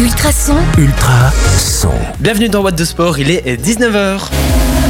Ultrason, Ultra son. Bienvenue dans What de Sport, il est 19h.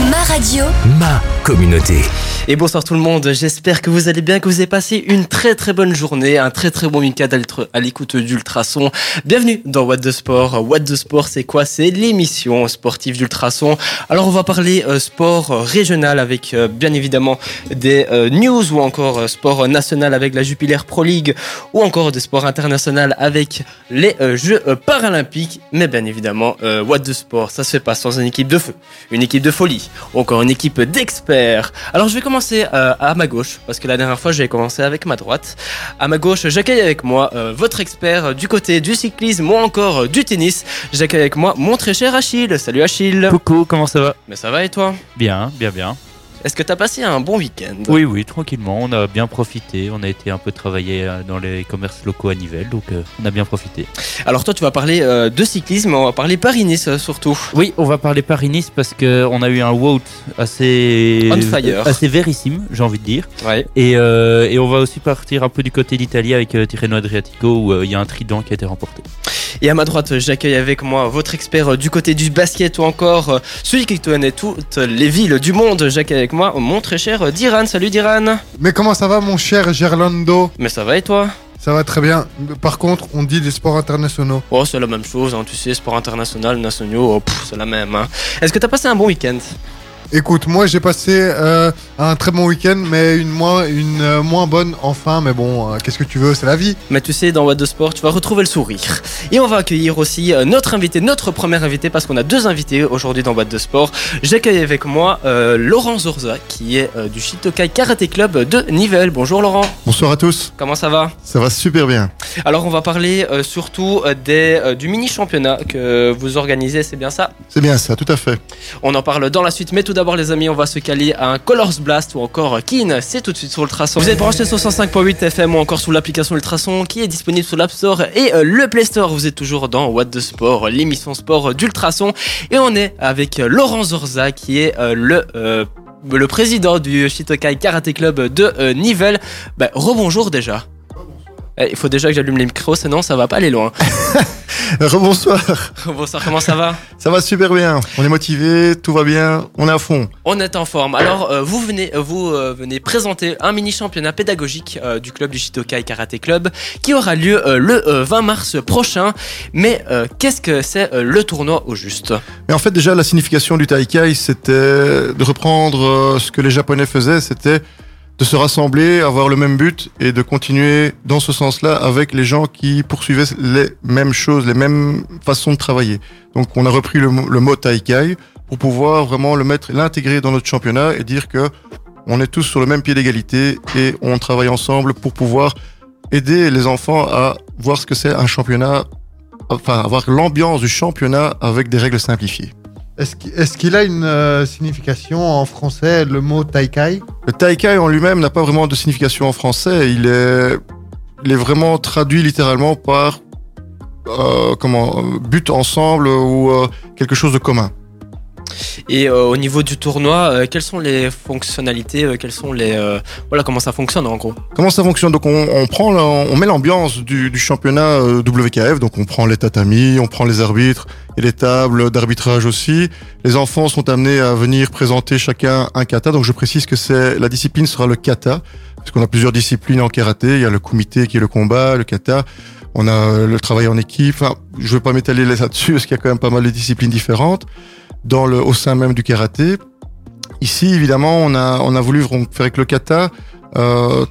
ma radio, Ma communauté. Et bonsoir tout le monde, j'espère que vous allez bien, que vous avez passé une très très bonne journée, un très très bon week-end à l'écoute d'Ultrason. Bienvenue dans What de Sport. What de Sport, c'est quoi? C'est l'émission sportive d'Ultrason. Alors on va parler euh, sport régional avec euh, bien évidemment des euh, news ou encore sport national avec la Jupiler Pro League ou encore des sports internationaux avec les Jeux paralympiques. Mais bien évidemment, What de Sport, ça se fait pas sans une équipe de feu, une équipe de folie, ou encore une équipe d'experts. Alors je vais commencer euh, à ma gauche, parce que la dernière fois j'ai commencé avec ma droite. À ma gauche, j'accueille avec moi euh, votre expert euh, du côté du cyclisme ou encore du tennis. J'accueille avec moi mon très cher Achille. Salut Achille. Coucou, comment ça va? Mais ça va et toi? Bien, bien, bien. Est-ce que t'as passé un bon week-end? Oui, oui, tranquillement. On a bien profité. On a été un peu travailler euh, dans les commerces locaux à Nivelles, donc euh, on a bien profité. Alors toi tu vas parler euh, de cyclisme, on va parler Paris-Nice surtout. Oui, on va parler Paris-Nice parce qu'on a eu un WOT assez. On fire. Assez vérissime, j'ai envie de dire. Ouais. Et, euh, et on va aussi partir un peu du côté d'Italie avec Tirreno Adriatico où il y a un trident qui a été remporté. Et à ma droite, j'accueille avec moi votre expert du côté du basket ou encore celui qui connaît toutes les villes du monde. J'accueille avec moi mon très cher Diran. Salut Diran. Mais comment ça va mon cher Gerlando? Mais ça va et toi? Ça va très bien. Par contre, on dit des sports internationaux. Oh, c'est la même chose, hein, tu sais, sport international, nationaux, oh, c'est la même. hein. Est-ce que t'as passé un bon week-end? Écoute, moi j'ai passé euh, un très bon week-end, mais une moins, une euh, moins bonne enfin. Mais bon, euh, qu'est-ce que tu veux, c'est la vie. Mais tu sais, dans What de Sport, tu vas retrouver le sourire. Et on va accueillir aussi notre invité, notre premier invité, parce qu'on a deux invités aujourd'hui dans What de Sport. J'accueille avec moi Laurent Zorza, qui est du Shitokai Karate Club de Nivelles. Bonjour Laurent, Bonsoir à tous, comment ça va? Ça va super bien. Alors on va parler surtout des, du mini-championnat que vous organisez, c'est bien ça? C'est bien ça, tout à fait. On en parle dans la suite, mais tout d'abord les amis, on va se caler à un Colors Blast ou encore Keen, c'est tout de suite sur Ultrason. Vous êtes branché sur 105.8 FM ou encore sous l'application Ultrason qui est disponible sur l'App Store et euh, le Play Store. Vous êtes toujours dans What the Sport, l'émission sport d'Ultrason et on est avec euh, Laurent Zorza qui est euh, le... le président du Shitokai Karate Club de Nivelles. Bah, rebonjour déjà. Eh, Il faut déjà que j'allume les micros, sinon ça va pas aller loin. Rebonsoir, Bonsoir, comment ça va ça va super bien. On est motivé, tout va bien, on est à fond. On est en forme. Alors, euh, vous venez, euh, vous euh, venez présenter un mini championnat pédagogique euh, du club du Shitokai Karate Club qui aura lieu le euh, 20 mars prochain. Mais qu'est-ce que c'est le tournoi au juste? Mais en fait déjà la signification du Taikai c'était de reprendre ce que les Japonais faisaient, c'était de se rassembler, avoir le même but et de continuer dans ce sens-là avec les gens qui poursuivaient les mêmes choses, les mêmes façons de travailler. Donc on a repris le, mot- Taikai pour pouvoir vraiment le mettre, l'intégrer dans notre championnat et dire que on est tous sur le même pied d'égalité et on travaille ensemble pour pouvoir aider les enfants à voir ce que c'est un championnat, enfin avoir l'ambiance du championnat avec des règles simplifiées. Est-ce qu'il a une euh, signification en français, le mot taikai? Le Taikai en lui-même n'a pas vraiment de signification en français. Il est, vraiment traduit littéralement par euh, comment euh, but ensemble ou quelque chose de commun. Et euh, au niveau du tournoi, euh, quelles sont les fonctionnalités euh, Quelles sont les euh, voilà comment ça fonctionne en gros? Comment ça fonctionne? Donc on, on prend, on met l'ambiance du, du championnat WKF. Donc on prend les tatamis, on prend les arbitres et les tables d'arbitrage aussi. Les enfants sont amenés à venir présenter chacun un kata. Donc je précise que c'est la discipline sera le kata parce qu'on a plusieurs disciplines en karaté. Il y a le kumite qui est le combat, le kata. On a le travail en équipe. Enfin, je ne vais pas m'étaler là-dessus parce qu'il y a quand même pas mal de disciplines différentes dans le, au sein même du karaté. Ici, évidemment, on a, on a voulu faire avec le kata euh,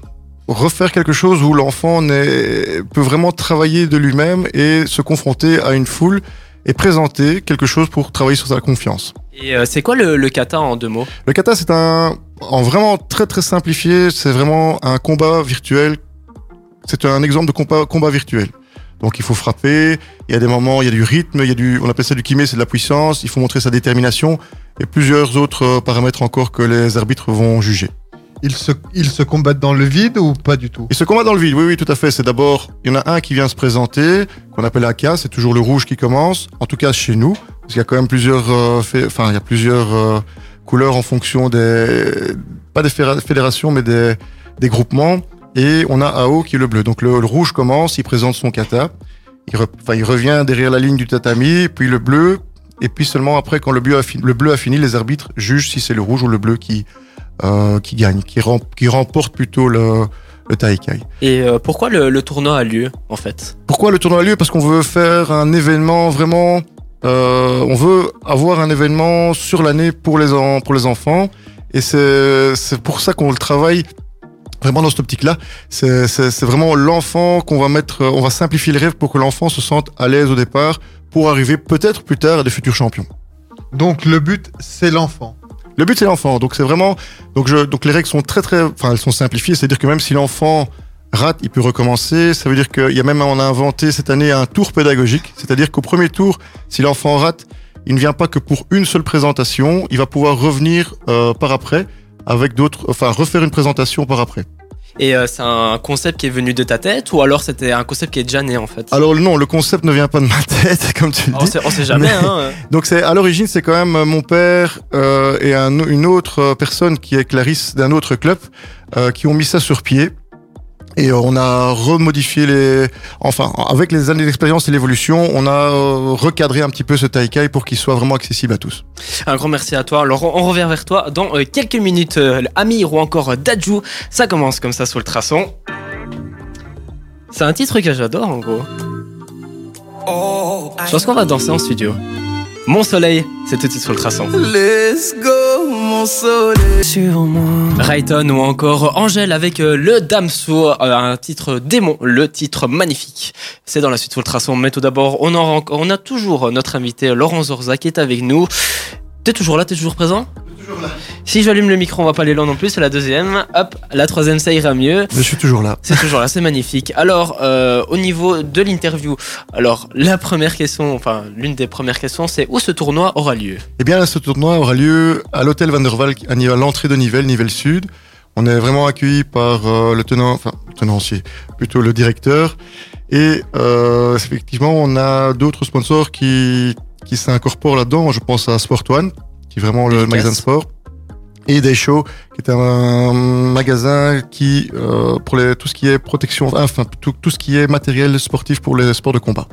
refaire quelque chose où l'enfant peut vraiment travailler de lui-même et se confronter à une foule et présenter quelque chose pour travailler sur sa confiance. Et euh, c'est quoi le, le kata en deux mots? Le kata, c'est un, en vraiment très très simplifié, c'est vraiment un combat virtuel. C'est un exemple de combat, combat virtuel. Donc il faut frapper, il y a des moments, il y a du rythme, il y a du, on appelle ça du kimé, c'est de la puissance, il faut montrer sa détermination et plusieurs autres euh, paramètres encore que les arbitres vont juger. ils se, ils se combattent dans le vide ou pas du tout? Et ce combat dans le vide, oui, oui, tout à fait. C'est d'abord, il y en a un qui vient se présenter, qu'on appelle AK, c'est toujours le rouge qui commence, en tout cas chez nous, parce qu'il y a quand même plusieurs, euh, fait- enfin, il y a plusieurs euh, couleurs en fonction des, pas des fédérations, mais des, des groupements. Et on a AO qui est le bleu. Donc le, le rouge commence, il présente son kata. il, re- il revient derrière la ligne du tatami, puis le bleu, et puis seulement après, quand le bleu a, fini, le bleu a fini, les arbitres jugent si c'est le rouge ou le bleu qui, euh, qui gagne, qui, rem- qui remporte plutôt le, le Taikai. Et euh, pourquoi le, le tournoi a lieu en fait? Pourquoi le tournoi a lieu? Parce qu'on veut faire un événement vraiment. euh, on veut avoir un événement sur l'année pour les en- pour les enfants, et c'est pour ça qu'on le travaille vraiment dans cette optique-là. C'est vraiment l'enfant qu'on va mettre. On va simplifier les rêves pour que l'enfant se sente à l'aise au départ pour arriver peut-être plus tard à des futurs champions. Donc le but, c'est l'enfant. Le but c'est l'enfant, donc c'est vraiment donc je donc les règles sont très très enfin elles sont simplifiées, c'est-à-dire que même si l'enfant rate, il peut recommencer. Ça veut dire qu'il y a même on a inventé cette année un tour pédagogique, c'est-à-dire qu'au premier tour, si l'enfant rate, il ne vient pas que pour une seule présentation, il va pouvoir revenir euh, par après avec d'autres, enfin refaire une présentation par après. Et euh, c'est un concept qui est venu de ta tête ou alors c'était un concept qui est déjà né en fait? Alors non, le concept ne vient pas de ma tête, comme tu le on dis. sait, on sait jamais. Mais- hein. Donc c'est à l'origine, c'est quand même euh, mon père euh, et un- une autre euh, personne qui est Clarisse d'un autre club euh, qui ont mis ça sur pied. Et euh, on a remodifié les, enfin avec les années d'expérience et l'évolution, on a euh, recadré un petit peu ce Taikai pour qu'il soit vraiment accessible à tous. Un grand merci à toi. Alors on revient vers toi dans euh, quelques minutes. Amir ou encore Dajou, ça commence comme ça sur le traçon. C'est un titre que j'adore en gros. Je pense qu'on va danser en studio. Mon soleil, c'est tout de suite sur le traçon. Let's go, Sur moi. Rayton ou encore Angèle avec euh, le Damso, euh, un titre démon, le titre magnifique. C'est dans la suite sur le traçon. Mais tout d'abord, on, en- on a toujours notre invité Laurent Zorza qui est avec nous. T'es toujours là, t'es toujours présent? Toujours là. Si j'allume le micro, on va pas aller loin non plus, c'est la deuxième. Hop, la troisième, ça ira mieux. Je suis toujours là. C'est toujours là, c'est magnifique. Alors, euh, au niveau de l'interview, alors la première question, enfin l'une des premières questions, c'est où ce tournoi aura lieu? Eh bien, ce tournoi aura lieu à l'hôtel Van der Valk, à l'entrée de Nivelles, Nivelles Sud. On est vraiment accueilli par euh, le tenant, enfin, le tenancier, plutôt le directeur. Et euh, effectivement, on a d'autres sponsors qui, qui s'incorporent là-dedans. Je pense à Sport One, qui est vraiment le Efficace. magasin de sport. Et Day Show, qui est un magasin qui, euh, pour les, tout ce qui est protection, enfin, tout, tout ce qui est matériel sportif pour les sports de combat.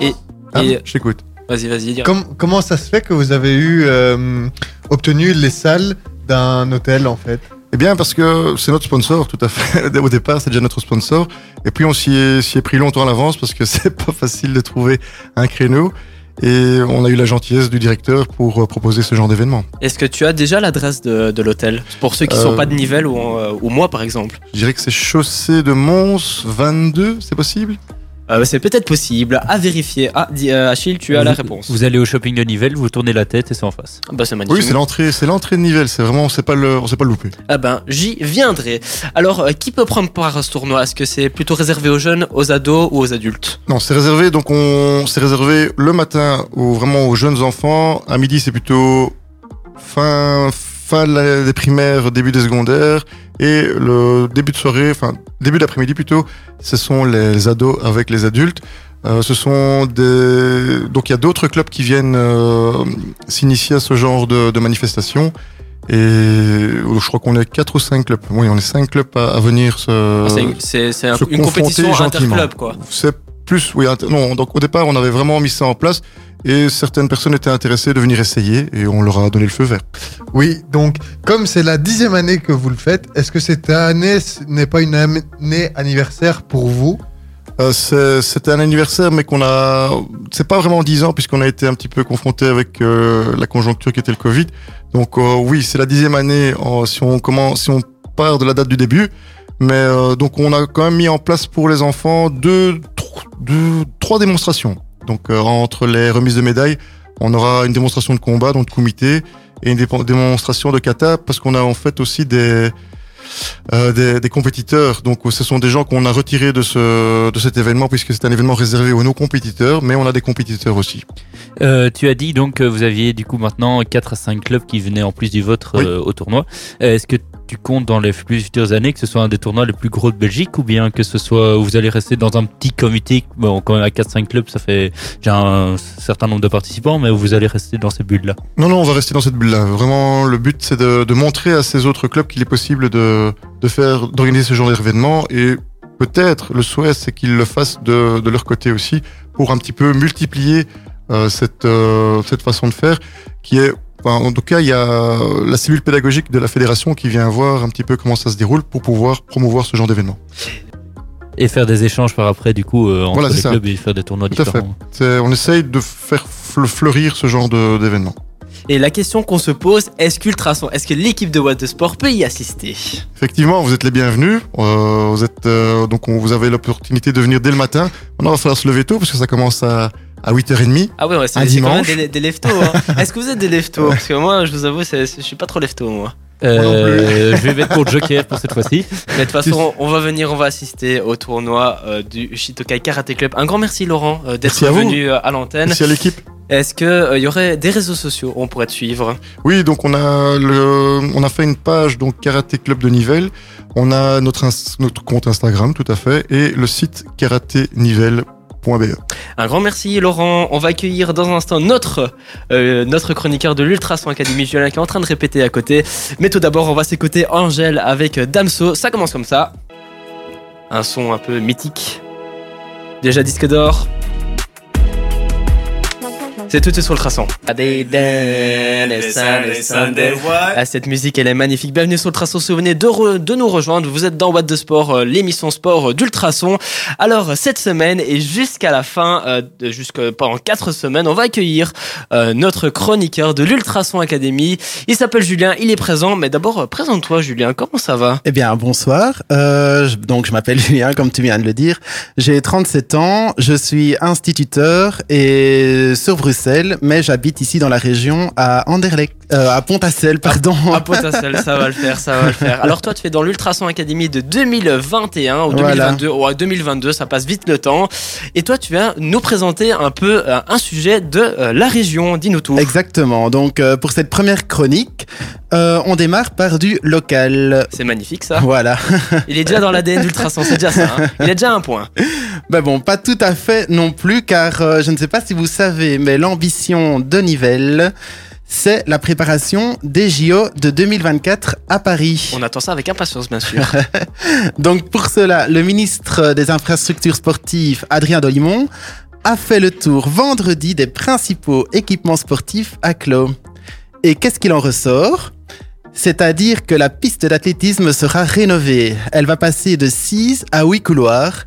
Et- Ah, et- je t'écoute. Vas-y, vas-y. Com- comment ça se fait que vous avez eu euh, obtenu les salles d'un hôtel en fait? Eh bien, parce que c'est notre sponsor, tout à fait. Au départ, c'est déjà notre sponsor. Et puis, on s'y est, s'y est pris longtemps à l'avance parce que c'est pas facile de trouver un créneau. Et on a eu la gentillesse du directeur pour euh, proposer ce genre d'événement. Est-ce que tu as déjà l'adresse de, de l'hôtel? Pour ceux qui sont Euh, pas de Nivelles ou, euh, ou moi par exemple. Je dirais que c'est chaussée de Mons 22, c'est possible? Euh, c'est peut-être possible, à vérifier. Ah, dis- euh, Achille, tu as la réponse. Vous allez au shopping de Nivelles, vous tournez la tête et c'est en face. Ah Bah, c'est magnifique. Oui, c'est l'entrée, c'est l'entrée de Nivelles. C'est vraiment, on sait pas le, on sait pas le louper. Ah ben, j'y viendrai. Alors, euh, qui peut prendre part à ce tournoi? Est-ce que c'est plutôt réservé aux jeunes, aux ados ou aux adultes? Non, c'est réservé, donc on, c'est réservé le matin aux, vraiment aux jeunes enfants. À midi, c'est plutôt fin, fin de des primaires, début des secondaires. Et le début de soirée, enfin, début d'après-midi plutôt, ce sont les ados avec les adultes. Euh, ce sont des, donc il y a d'autres clubs qui viennent euh, s'initier à ce genre de, de manifestations. Et euh, je crois qu'on est quatre ou cinq clubs. Oui, on est cinq clubs à, à venir se, Ah, c'est- un- une compétition interclub, quoi. C'est plus, oui, inter- non, donc au départ, on avait vraiment mis ça en place et certaines personnes étaient intéressées de venir essayer et on leur a donné le feu vert. Oui, donc comme c'est la dixième année que vous le faites, est-ce que cette année n'est pas une année anniversaire pour vous? Euh, c'est- C'était un anniversaire, mais qu'on a, c'est pas vraiment 10 ans puisqu'on a été un petit peu confronté avec euh, la conjoncture qui était le Covid. Donc euh, oui, c'est la dixième année en- si on commence, si on part de la date du début. Mais euh, donc on a quand même mis en place pour les enfants deux trois démonstrations. Donc euh, entre les remises de médailles, on aura une démonstration de combat, donc de comité, et une dé- démonstration de kata, parce qu'on a en fait aussi des euh, des, des compétiteurs. Donc ce sont des gens qu'on a retirés de ce de cet événement puisque c'est un événement réservé aux non-compétiteurs, mais on a des compétiteurs aussi. Euh, tu as dit donc que vous aviez du coup maintenant 4 à 5 clubs qui venaient en plus du vôtre Oui. au tournoi. Est-ce que tu comptes dans les futures années que ce soit un des tournois les plus gros de Belgique ou bien que ce soit vous allez rester dans un petit comité Bon, quand même à 4-5 clubs, ça fait déjà un certain nombre de participants, mais vous allez rester dans ces bulles-là. Non, non, on va rester dans cette bulle-là. Vraiment, le but, c'est de, de montrer à ces autres clubs qu'il est possible de, de faire, d'organiser ce genre d'événement et peut-être le souhait, c'est qu'ils le fassent de, de leur côté aussi pour un petit peu multiplier euh, cette, euh, cette façon de faire qui est Enfin, en tout cas, il y a la cellule pédagogique de la fédération qui vient voir un petit peu comment ça se déroule pour pouvoir promouvoir ce genre d'événement. Et faire des échanges par après, du coup, euh, entre Voilà, les ça. clubs et faire des tournois Tout à fait. différents. C'est- On essaye de faire fle- fleurir ce genre de- d'événement. Et la question qu'on se pose, est-ce qu'Ultrason, est-ce que l'équipe de What the Sport peut y assister? Effectivement, vous êtes les bienvenus. Euh, vous êtes euh, donc on, vous avez l'opportunité de venir dès le matin. Maintenant, il va falloir se lever tôt parce que ça commence à, à 8h30. Ah ouais, ouais c'est Un c'est quand même dimanche. des, des leftos. hein. est-ce que vous êtes des leftos Parce que moi, je vous avoue, je suis pas trop lefto, moi. Euh, je vais mettre pour Joker pour cette fois-ci. Mais de toute façon, on va venir, on va assister au tournoi euh, du Shitokai Karaté Club. Un grand merci Laurent euh, d'être Merci à vous. venu euh, à l'antenne. Merci à l'équipe. Est-ce qu'il y aurait des réseaux sociaux où on pourrait te suivre? Oui, donc on a le, on a fait une page donc Karaté Club de Nivelles. On a notre notre compte Instagram tout à fait et le site karaténivelles.be. Un grand merci Laurent. On va accueillir dans un instant notre, euh, chroniqueur de l'Ultrason Academy, Julien, qui est en train de répéter à côté. Mais tout d'abord, on va s'écouter Angèle avec Damso. Ça commence comme ça. Un son un peu mythique. Déjà disque d'or. C'est tout de suite sur le traçon. Ah, cette musique, elle est magnifique. Bienvenue sur le Traçon. Si vous venez de, re- de nous rejoindre, vous êtes dans What de Sport, euh, l'émission sport euh, d'Ultrason. Alors, cette semaine et jusqu'à la fin, euh, jusque pendant quatre semaines, on va accueillir euh, notre chroniqueur de l'Ultrason Academy. Il s'appelle Julien, il est présent. Mais d'abord, euh, présente-toi, Julien. Comment ça va? Eh bien, bonsoir. Euh, donc, je m'appelle Julien, comme tu viens de le dire. J'ai 37 ans, je suis instituteur et sur Bruxelles, mais j'habite ici dans la région à Anderlecht, euh, à Pont-à-Celle, pardon. À potentiel, ça va le faire, ça va le faire. Alors toi, tu fais dans l'Ultrason Academy de 2021 ou Voilà. 2022, ouais, 2022, ça passe vite le temps. Et toi, tu viens nous présenter un peu euh, un sujet de euh, la région. Dis-nous tout. Exactement. Donc, pour cette première chronique, on démarre par du local. C'est magnifique ça. Voilà. Il est déjà dans l'ADN d'Ultrason, c'est déjà ça. hein. Il a déjà un point. Ben bon, pas tout à fait non plus, car je ne sais pas si vous savez, mais l'ambition de Nivelles, c'est la préparation des JO de 2024 à Paris. On attend ça avec impatience, bien sûr. Donc pour cela, le ministre des Infrastructures sportives, Adrien Dolimon, a fait le tour vendredi des principaux équipements sportifs à Clos. Et qu'est-ce qu'il en ressort? C'est-à-dire que la piste d'athlétisme sera rénovée. Elle va passer de 6 à 8 couloirs.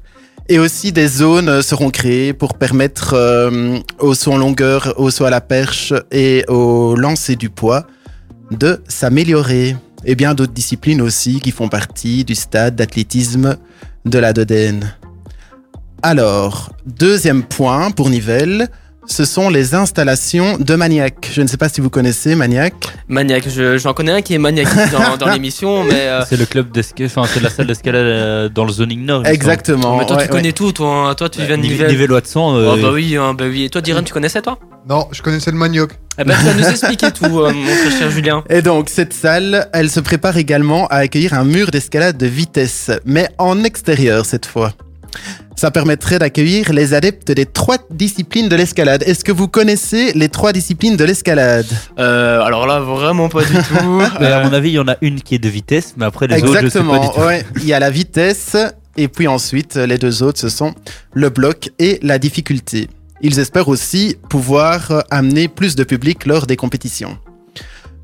Et aussi des zones euh, seront créées pour permettre euh, au saut en longueur, au saut à la perche et au lancer du poids de s'améliorer. Et bien d'autres disciplines aussi qui font partie du stade d'athlétisme de la Dodène. Alors, deuxième point pour Nivelles, ce sont les installations de Maniac. Je ne sais pas si vous connaissez Maniac. Maniaque, je- j'en connais un qui est maniaque dans, dans l'émission, mais, euh, C'est le club d'escalade, enfin, c'est la salle d'escalade euh, dans le zoning nord. Exactement. mais toi, ouais, tu connais ouais. tout, toi. hein. Toi, tu viens de Nivelles. Nivellois de sang. euh, Oh, bah oui, hein, bah oui. Et toi, Diren, tu connaissais, toi? Non, je connaissais le manioc. Eh ben, tu vas nous expliquer tout, euh, mon très cher Julien. Et donc, cette salle, elle se prépare également à accueillir un mur d'escalade de vitesse, mais en extérieur cette fois. Ça permettrait d'accueillir les adeptes des trois disciplines de l'escalade. Est-ce que vous connaissez les trois disciplines de l'escalade? Euh, alors là, vraiment pas du tout. mais à mon avis, il y en a une qui est de vitesse, mais après les autres, je sais pas Exactement. du tout. ouais. Il y a la vitesse, et puis ensuite, les deux autres, ce sont le bloc et la difficulté. Ils espèrent aussi pouvoir amener plus de public lors des compétitions.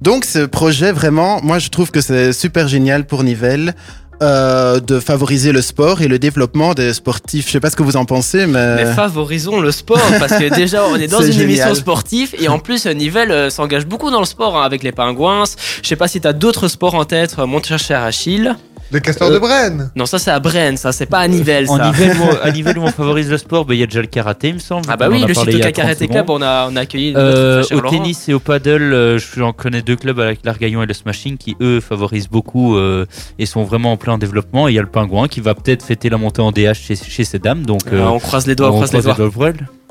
Donc ce projet, vraiment, moi je trouve que c'est super génial pour Nivelles. Euh, de favoriser le sport et le développement des sportifs. Je sais pas ce que vous en pensez, mais, Mais favorisons le sport parce que déjà on est dans une émission sportive et en plus euh, Nivelles euh, s'engage beaucoup dans le sport hein, avec les pingouins. Je sais pas si t'as d'autres sports en tête, mon cher Achille. Le castor Euh, de Brenne. Non, ça c'est à Brenne, ça c'est pas à Nivelles. En à Nivelles où on favorise le sport, il y a déjà le karaté, il me semble. Ah bah On oui, le Shitoka 30 Karate Club, on a, on a accueilli Euh, au Laurent. tennis et au paddle, euh, j'en connais deux clubs avec l'Argaillon et le Smashing qui eux favorisent beaucoup euh, et sont vraiment en plein développement. Et il y a le Pingouin qui va peut-être fêter la montée en DH chez, chez ces dames. Donc Euh, euh, on croise les doigts, on, croise les doigts.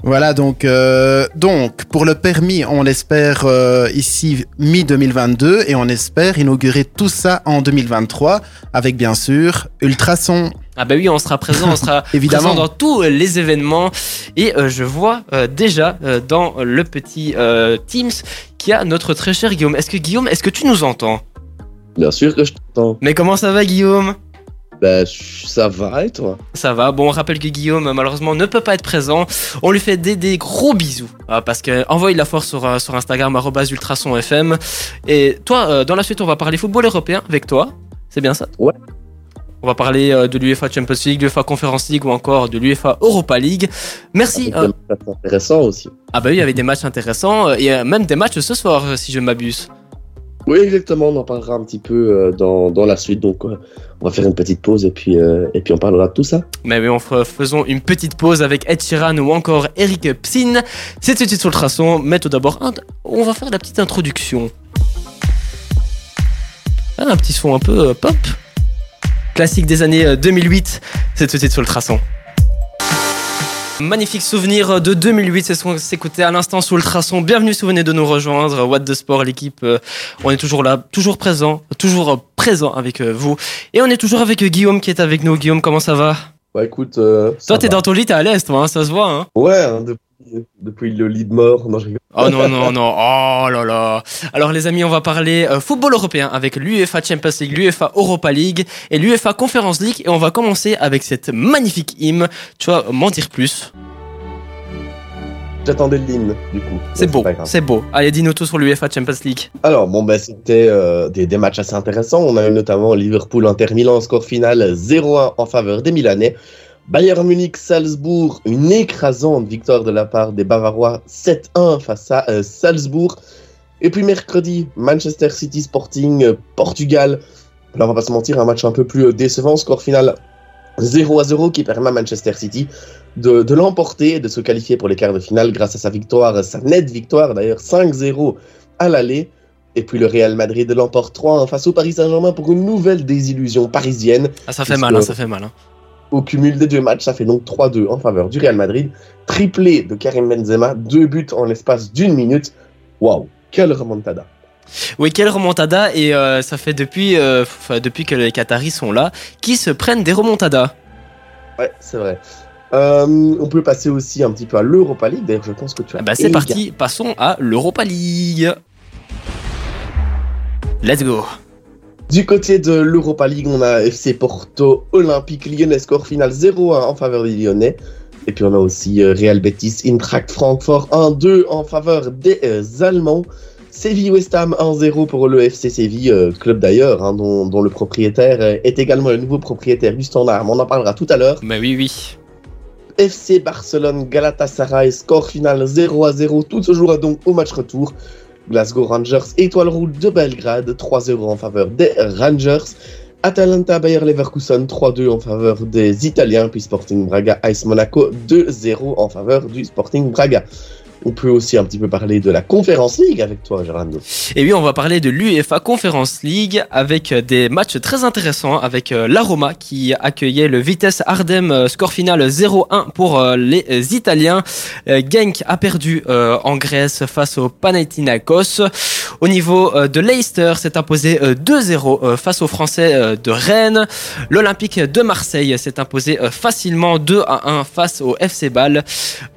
Voilà, donc, euh, donc pour le permis, on espère euh, ici mi-2022 et on espère inaugurer tout ça en 2023 avec bien sûr Ultrason. Ah bah oui, on sera présent, on sera Évidemment. présent dans tous euh, les événements. Et euh, je vois euh, déjà euh, dans le petit euh, Teams qu'il y a notre très cher Guillaume. Est-ce que Guillaume, est-ce que tu nous entends? Bien sûr que je t'entends. Mais comment ça va Guillaume? Bah, ça va et toi Ça va. Bon, on rappelle que Guillaume, malheureusement, ne peut pas être présent. On lui fait des, des gros bisous. euh, parce que envoie la force sur, euh, sur Instagram, ultrasonfm. Et toi, euh, dans la suite, on va parler football européen avec toi. C'est bien ça Ouais. On va parler euh, de l'UEFA Champions League, l'UEFA Conference League ou encore de l'UEFA Europa League. Merci. Euh, des matchs intéressants aussi. ah bah oui, il y avait des matchs intéressants et même des matchs ce soir, si je ne m'abuse. Oui, exactement, on en parlera un petit peu euh, dans, dans la suite. Donc, euh, on va faire une petite pause et puis, euh, et puis on parlera de tout ça. Mais oui, on faisons une petite pause avec Ed Sheeran ou encore Eric Psin. C'est tout de suite sur le traçon, mais tout d'abord, on va faire la petite introduction. Ah, un petit son un peu pop. Classique des années euh, 2008, c'est tout de suite sur le traçon. Magnifique souvenir de 2008, c'est ce qu'on s'écoutait à l'instant sous le traçon. Bienvenue si vous venez de nous rejoindre. What the Sport, l'équipe, euh, on est toujours là, toujours présent, toujours présent avec euh, vous. Et on est toujours avec euh, Guillaume qui est avec nous. Guillaume, comment ça va? Ouais, écoute. euh, ça toi, t'es dans ton lit, t'es à l'aise, toi, hein, ça se voit. Hein. Ouais, hein, depuis, depuis le de mort. Non, je. Oh non, non, non, oh là là. Alors, les amis, on va parler euh, football européen avec l'UEFA Champions League, l'UEFA Europa League et l'UEFA Conference League. Et on va commencer avec cette magnifique hymne. Tu vas m'en dire plus. J'attendais l'hymne, du coup. C'est beau, c'est beau. Allez, dis-nous tout sur l'UEFA Champions League. Alors, bon, bah, c'était euh, des, des matchs assez intéressants. On a eu notamment Liverpool-Inter Milan, score final 0-1 en faveur des Milanais. Bayern Munich-Salzbourg, une écrasante victoire de la part des Bavarois 7-1 face à euh, Salzbourg. Et puis mercredi, Manchester City Sporting, euh, Portugal. Là, on va pas se mentir, un match un peu plus euh, décevant, score final 0 à 0 qui permet à Manchester City de, de l'emporter et de se qualifier pour les quarts de finale grâce à sa victoire, sa nette victoire d'ailleurs 5-0 à l'aller. Et puis le Real Madrid l'emporte 3 face au Paris Saint-Germain pour une nouvelle désillusion parisienne. Ah, ça fait mal, hein, ça fait mal. hein. Au cumul des deux matchs, ça fait donc 3-2 en faveur du Real Madrid. Triplé de Karim Benzema, deux buts en l'espace d'une minute. Waouh, quelle remontada. Oui, quelle remontada. Et euh, ça fait depuis, euh, depuis que les Qataris sont là, qui se prennent des remontadas. Ouais, c'est vrai. Euh, on peut passer aussi un petit peu à l'Europa League. D'ailleurs, je pense que tu as. Ah bah, c'est parti, passons à l'Europa League. Let's go. Du côté de l'Europa League, on a FC Porto, Olympique Lyonnais, score final 0-1 en faveur des Lyonnais. Et puis on a aussi euh, Real Betis, Eintracht Francfort 1-2 en faveur des euh, Allemands. Séville West Ham 1-0 pour le FC Séville, euh, club d'ailleurs, hein, dont, dont le propriétaire est également le nouveau propriétaire du Standard. Mais on en parlera tout à l'heure. Mais oui, oui. FC Barcelone Galatasaray, score final 0 à 0, tout se jouera donc au match retour. Glasgow Rangers, étoile rouge de Belgrade, 3-0 en faveur des Rangers. Atalanta Bayer Leverkusen 3-2 en faveur des Italiens, puis Sporting Braga Ice Monaco 2-0 en faveur du Sporting Braga. On peut aussi un petit peu parler de la Conférence League avec toi, Gerardo. Et oui, on va parler de l'UEFA Conference League avec des matchs très intéressants avec euh, la Roma qui accueillait le Vitesse Ardem euh, score final 0-1 pour euh, les Italiens. Genk a perdu en Grèce face au Panathinaikos. Au niveau de Leicester, s'est imposé euh, 2-0 euh, face aux Français de Rennes. L'Olympique de Marseille s'est imposé facilement 2-1 face au FC Bâle.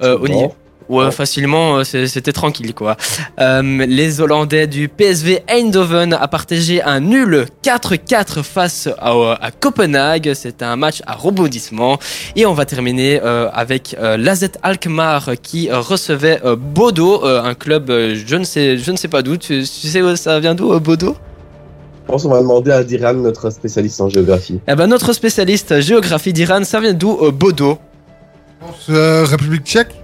Au Bon. niveau Ouais, Ouais. facilement, euh, c'était tranquille quoi. Euh, les Hollandais du PSV Eindhoven a partagé un nul 4-4 face à, à Copenhague. C'est un match à rebondissement. Et on va terminer euh, avec euh, l'AZ Alkmaar qui euh, recevait euh, Bodo, euh, un club, euh, je ne sais, je ne sais pas d'où. Tu, tu sais où ça vient d'où, euh, Bodo? Je pense qu'on va demander à Diran, notre spécialiste en géographie. Eh ben notre spécialiste géographie d'Iran, ça vient d'où, euh, Bodo? Je pense, euh, République tchèque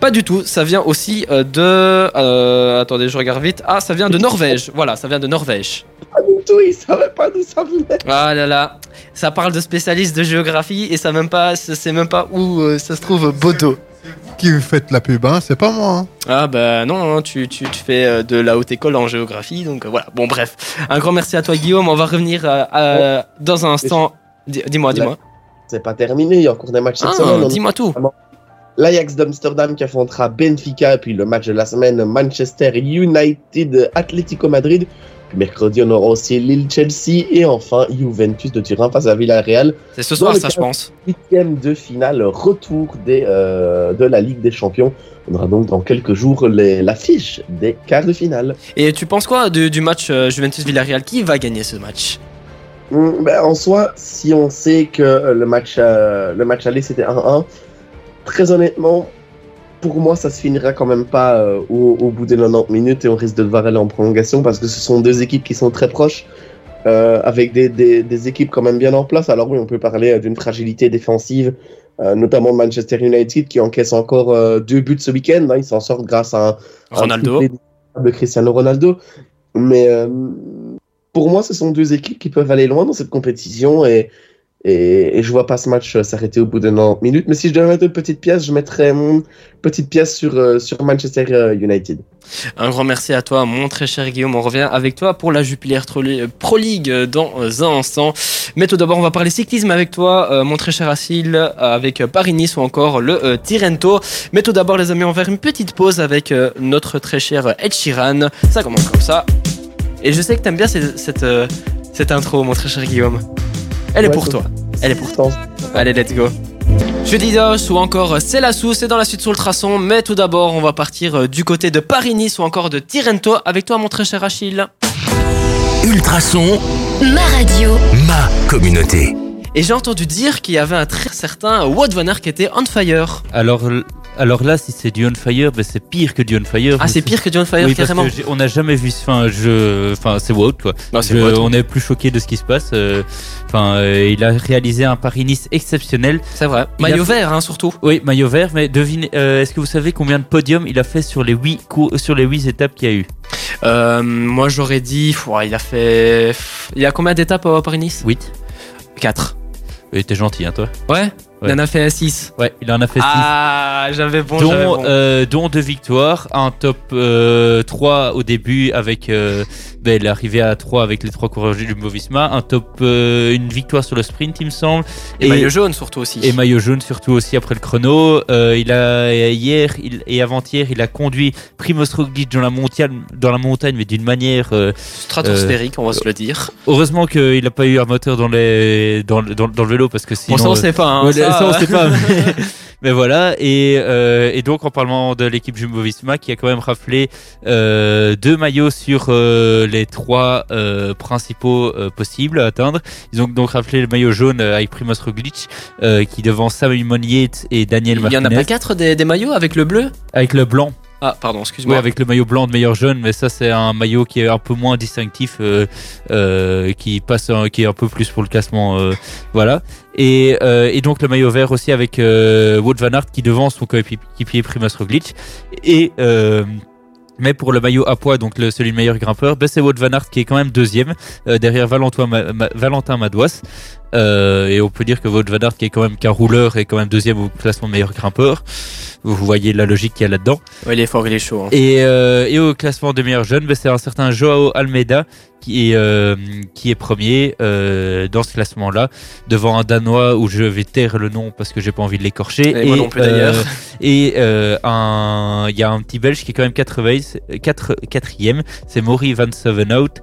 Pas du tout, ça vient aussi euh, de... euh, attendez, je regarde vite. Ah, ça vient de Norvège. Voilà, ça vient de Norvège. Pas du tout, il savait pas d'où ça venait. Ah là là, ça parle de spécialistes de géographie et ça même pas, c'est même pas où euh, ça se trouve Bodo. qui vous faites la pub, hein, c'est pas moi. Hein. Ah bah non, hein, tu, tu, tu fais de la haute école en géographie, donc voilà. Bon bref, un grand merci à toi Guillaume. On va revenir euh, à- dans un instant. Dis- Dis-moi, dis-moi. C'est pas terminé, il y a encore des matchs cette Ah, dis-moi tout. L'Ajax d'Amsterdam qui affrontera Benfica, puis le match de la semaine Manchester United Atlético Madrid. Puis mercredi, on aura aussi Lille-Chelsea et enfin Juventus de Turin face à Villarreal. C'est ce soir, ça je pense. Huitième de finale, retour des, euh, de la Ligue des Champions. On aura donc dans quelques jours l'affiche des quarts de finale. Et tu penses quoi du match euh, Juventus-Villarreal? Qui va gagner ce match? Mm, ben, en soi, si on sait que le match, euh, le match aller c'était 1-1, très honnêtement, pour moi, ça se finira quand même pas euh, au, au bout des 90 minutes et on risque de devoir aller en prolongation parce que ce sont deux équipes qui sont très proches, euh, avec des, des, des équipes quand même bien en place. Alors oui, on peut parler euh, d'une fragilité défensive, euh, notamment Manchester United qui encaisse encore euh, deux buts ce week-end. hein. ils s'en sortent grâce à un, un Ronaldo. triplé de Cristiano Ronaldo. Mais euh, pour moi, ce sont deux équipes qui peuvent aller loin dans cette compétition et, et, et je vois pas ce match euh, s'arrêter au bout de 90 minutes. Mais si je devais mettre une petite pièce, je mettrais une petite pièce sur, euh, sur Manchester euh, United. Un grand merci à toi, mon très cher Guillaume. On revient avec toi pour la Jupiler Pro League dans un instant. Mais tout d'abord, on va parler cyclisme avec toi, mon très cher Assil, avec Paris-Nice ou encore le Tirrento. Mais tout d'abord, les amis, on va faire une petite pause avec notre très cher Ed Sheeran. Ça commence comme ça. Et je sais que t'aimes bien cette, cette intro, mon très cher Guillaume. Elle est Ouais, pour toi. Elle est pour toi. Allez, let's go. Jeudi d'os ou encore C'est la sous, c'est dans la suite sur le traçon. Mais tout d'abord, on va partir euh, du côté de Paris-Nice ou encore de Tirrento avec toi, mon très cher Achille. Ultrason, Ma radio. ma communauté. Et j'ai entendu dire qu'il y avait un très certain Wout van Aert qui était on fire. Alors, alors là, si c'est du on fire, ben c'est pire que du on fire. Ah, c'est pire que du on fire oui, parce carrément. que j'ai- on n'a jamais vu. Enfin, je, enfin, c'est Wout quoi. Non, c'est Je- Wout. on est plus choqué de ce qui se passe. euh, Enfin, euh, il a réalisé un Paris-Nice exceptionnel. C'est vrai. Il Maillot vert, hein, surtout. Oui, maillot vert. Mais devinez, euh, est-ce que vous savez combien de podiums il a fait sur les huit cours, sur les huit étapes qu'il y a eu? Euh, moi, j'aurais dit. il a fait. Il y a combien d'étapes à Paris-Nice 8 4. Il était gentil, hein, toi. Ouais, Il en a fait 6. Ouais, il en a fait 6. Ah, j'avais bon, dont, bon. euh, dont deux victoires, un top euh, 3 au début avec euh, ben, l'arrivée à 3 avec les trois coureurs du Movisma, un top euh, une victoire sur le sprint il me semble Et, maillot jaune, surtout aussi. et maillot jaune surtout aussi après le chrono. Euh, il a hier il, et avant-hier il a conduit Primoz Roglic dans la montagne dans la montagne mais d'une manière euh, Stratosphérique, on va se le dire. heureusement qu'il n'a pas eu un moteur dans les dans, le- dans, dans le vélo parce que sinon on euh, sait pas. Hein, Ouais, ça, ça, on euh, sait pas. Mais, mais voilà. Et, euh, et donc, en parlant de l'équipe Jumbo-Visma, qui a quand même raflé euh, deux maillots sur euh, les trois principaux possibles à atteindre. Ils ont donc raflé le maillot jaune avec Primoz Roglic, qui devant Samuel Yates et Daniel Il y en a Martinez. pas 4 des, des maillots avec le bleu? Avec le blanc. Ah, pardon, Oui, excuse-moi. avec le maillot blanc de meilleur jeune, mais ça c'est un maillot qui est un peu moins distinctif, euh, euh, qui passe, un- qui est un peu plus pour le classement, euh, voilà. Et, euh, et donc le maillot vert aussi avec euh, van Aert qui devance son coéquipier Primoz Roglic. Et euh, mais pour le maillot à poids, donc le, celui de meilleur grimpeur, ben c'est Wout van Aert qui est quand même deuxième euh, derrière Valentin, Ma- Madouas. Euh, et on peut dire que Wout van Aert qui est quand même qu'un rouleur est quand même deuxième au classement de meilleur grimpeur. Vous voyez la logique qu'il y a là-dedans. Ouais, il est fort, il est chaud. hein. Et, euh, et au classement des meilleurs jeunes, ben, c'est un certain Joao Almeida qui est, euh, qui est premier euh, dans ce classement-là, devant un Danois où je vais taire le nom parce que j'ai pas envie de l'écorcher. Et moi non plus, d'ailleurs. et un- il y a un petit Belge qui est quand même 80, 4, quatrième, c'est Maury Van Sevenhout,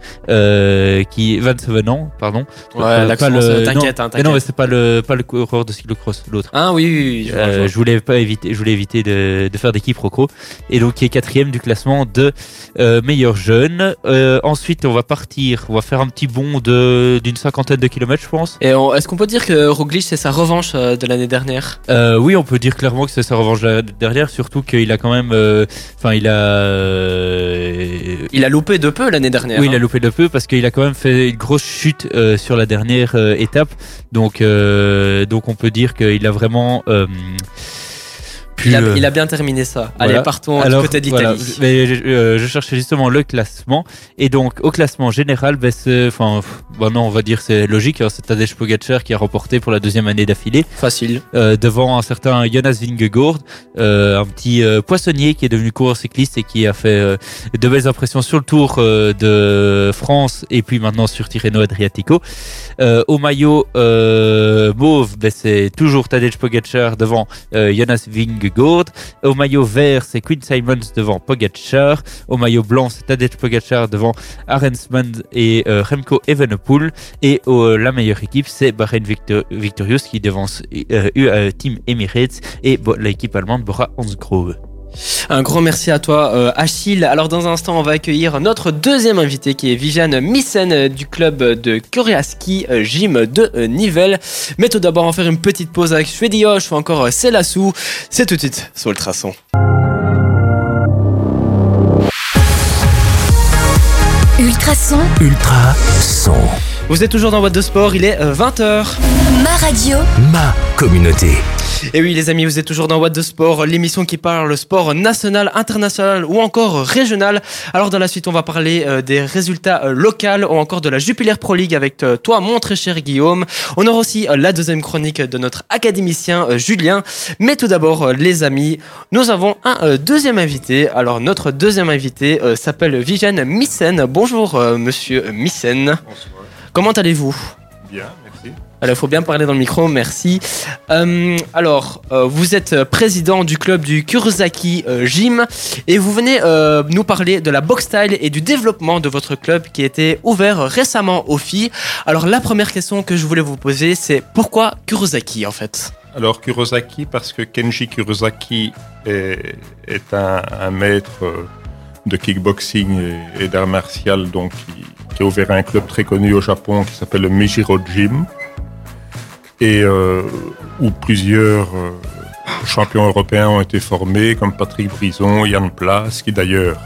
qui Van Sevenant, pardon. Ouais, l'accent, pas le- c'est- non, t'inquiète, hein, mais non, mais t'inquiète. c'est pas le pas le coureur de cyclocross, l'autre. Ah oui, oui, oui. je je voulais pas éviter, je voulais éviter de, de faire des quiproquos. Et donc, qui est quatrième du classement de euh, meilleur jeune. Euh, ensuite, on va partir, on va faire un petit bond de d'une cinquantaine de kilomètres, je pense. Et est-ce qu'on peut dire que Roglic c'est sa revanche euh, de l'année dernière? Euh, oui, on peut dire clairement que c'est sa revanche là- derrière, surtout qu'il a quand même, enfin, il a, Il a loupé de peu l'année dernière. oui, il a hein. loupé de peu parce qu'il a quand même fait une grosse chute sur la dernière étape. Donc, donc, on peut dire qu'il a vraiment euh, Il a, euh, il a bien terminé ça. Voilà. Allez, partons Alors, du côté de voilà, l'Italie. mais je, je cherchais justement le classement. Et donc, au classement général, ben, c'est, enfin, bon, non, on va dire c'est logique. Hein, c'est Tadej Pogacar qui a remporté pour la deuxième année d'affilée, Facile. euh, devant un certain Jonas Vingegaard, euh, un petit euh, poissonnier qui est devenu coureur cycliste et qui a fait de belles impressions sur le Tour de France et puis maintenant sur Tirreno Adriatico. Au maillot mauve, ben, c'est toujours Tadej Pogacar devant Jonas Vingegaard. Au maillot vert, c'est Quinn Simons devant Pogacar. Au maillot blanc, c'est Tadej Pogacar devant Arensman et euh, Remco Evenepoel. Et au- la meilleure équipe, c'est Bahrain Victor- Victorious qui devance euh, euh, Team Emirates et l'équipe allemande Bora Hansgrohe. Un grand merci à toi, euh, Achille. Alors, dans un instant, on va accueillir notre deuxième invité qui est Viviane Missen euh, du club de Koreaski euh, Gym de Nivelles. Mais tout d'abord, on va faire une petite pause avec Schwedioche ou encore Célassou. C'est tout de suite sur Ultrason. Ultrason, Ultra son. Vous êtes toujours dans Boîte de Sport, il est 20h. ma radio, Ma communauté. Et oui, les amis, vous êtes toujours dans What de Sport, l'émission qui parle sport national, international ou encore régional. Alors, dans la suite, on va parler euh, des résultats euh, locaux ou encore de la Jupiler Pro League avec euh, toi, mon très cher Guillaume. On aura aussi la deuxième chronique de notre académicien Julien. Mais tout d'abord, les amis, nous avons un deuxième invité. Alors, notre deuxième invité s'appelle Viviane Missen. Bonjour, monsieur Missen. Comment allez-vous? Bien. Alors, il faut bien parler dans le micro, merci. Euh, alors, euh, vous êtes président du club du Kurosaki euh, Gym et vous venez nous parler de la box style et du développement de votre club qui a été ouvert récemment aux filles. Alors, la première question que je voulais vous poser, c'est pourquoi Kurosaki en fait? Alors Kurosaki, parce que Kenji Kurosaki est, un, maître de kickboxing et, et d'art martial, donc qui, qui a ouvert un club très connu au Japon qui s'appelle le Mijiro Gym, et euh, où plusieurs euh, champions européens ont été formés, comme Patrick Brison, Yann Place, qui d'ailleurs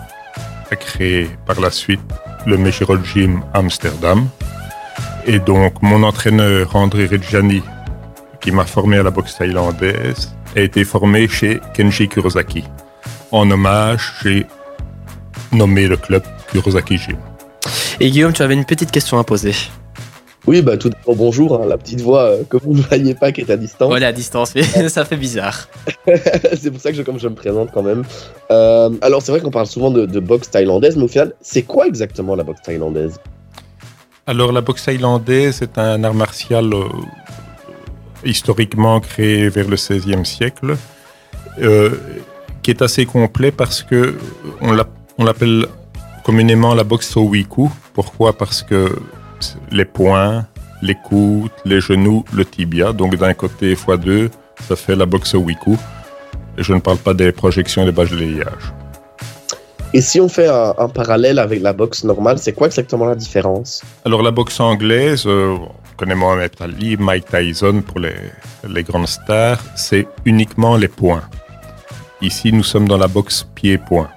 a créé par la suite le Mijiro Gym Amsterdam. Et donc mon entraîneur André Reggiani, qui m'a formé à la boxe thaïlandaise, a été formé chez Kenji Kurosaki. En hommage, j'ai nommé le club Kurosaki Gym. Et Guillaume, tu avais une petite question à poser. Oui, bah tout d'abord, bonjour, hein, la petite voix euh, que vous ne voyez pas qui est à distance. Voilà, à distance, mais ça fait bizarre. c'est pour ça que je, comme je me présente quand même. Euh, alors c'est vrai qu'on parle souvent de, de boxe thaïlandaise, mais au final, c'est quoi exactement la boxe thaïlandaise? Alors la boxe thaïlandaise est un art martial euh, historiquement créé vers le XVIe siècle, euh, qui est assez complet parce que on l'a- on l'appelle communément la boxe Sowiku. Pourquoi? Parce que les poings, les coudes, les genoux, le tibia, donc d'un côté fois deux, ça fait la boxe Sowiku. Et je ne parle pas des projections et des balayages. Et si on fait un, un parallèle avec la boxe normale, c'est quoi exactement la différence? Alors la boxe anglaise, euh, on connaît Mohamed Ali, Mike Tyson pour les, les grandes stars, c'est uniquement les points. Ici, nous sommes dans la boxe pied-point.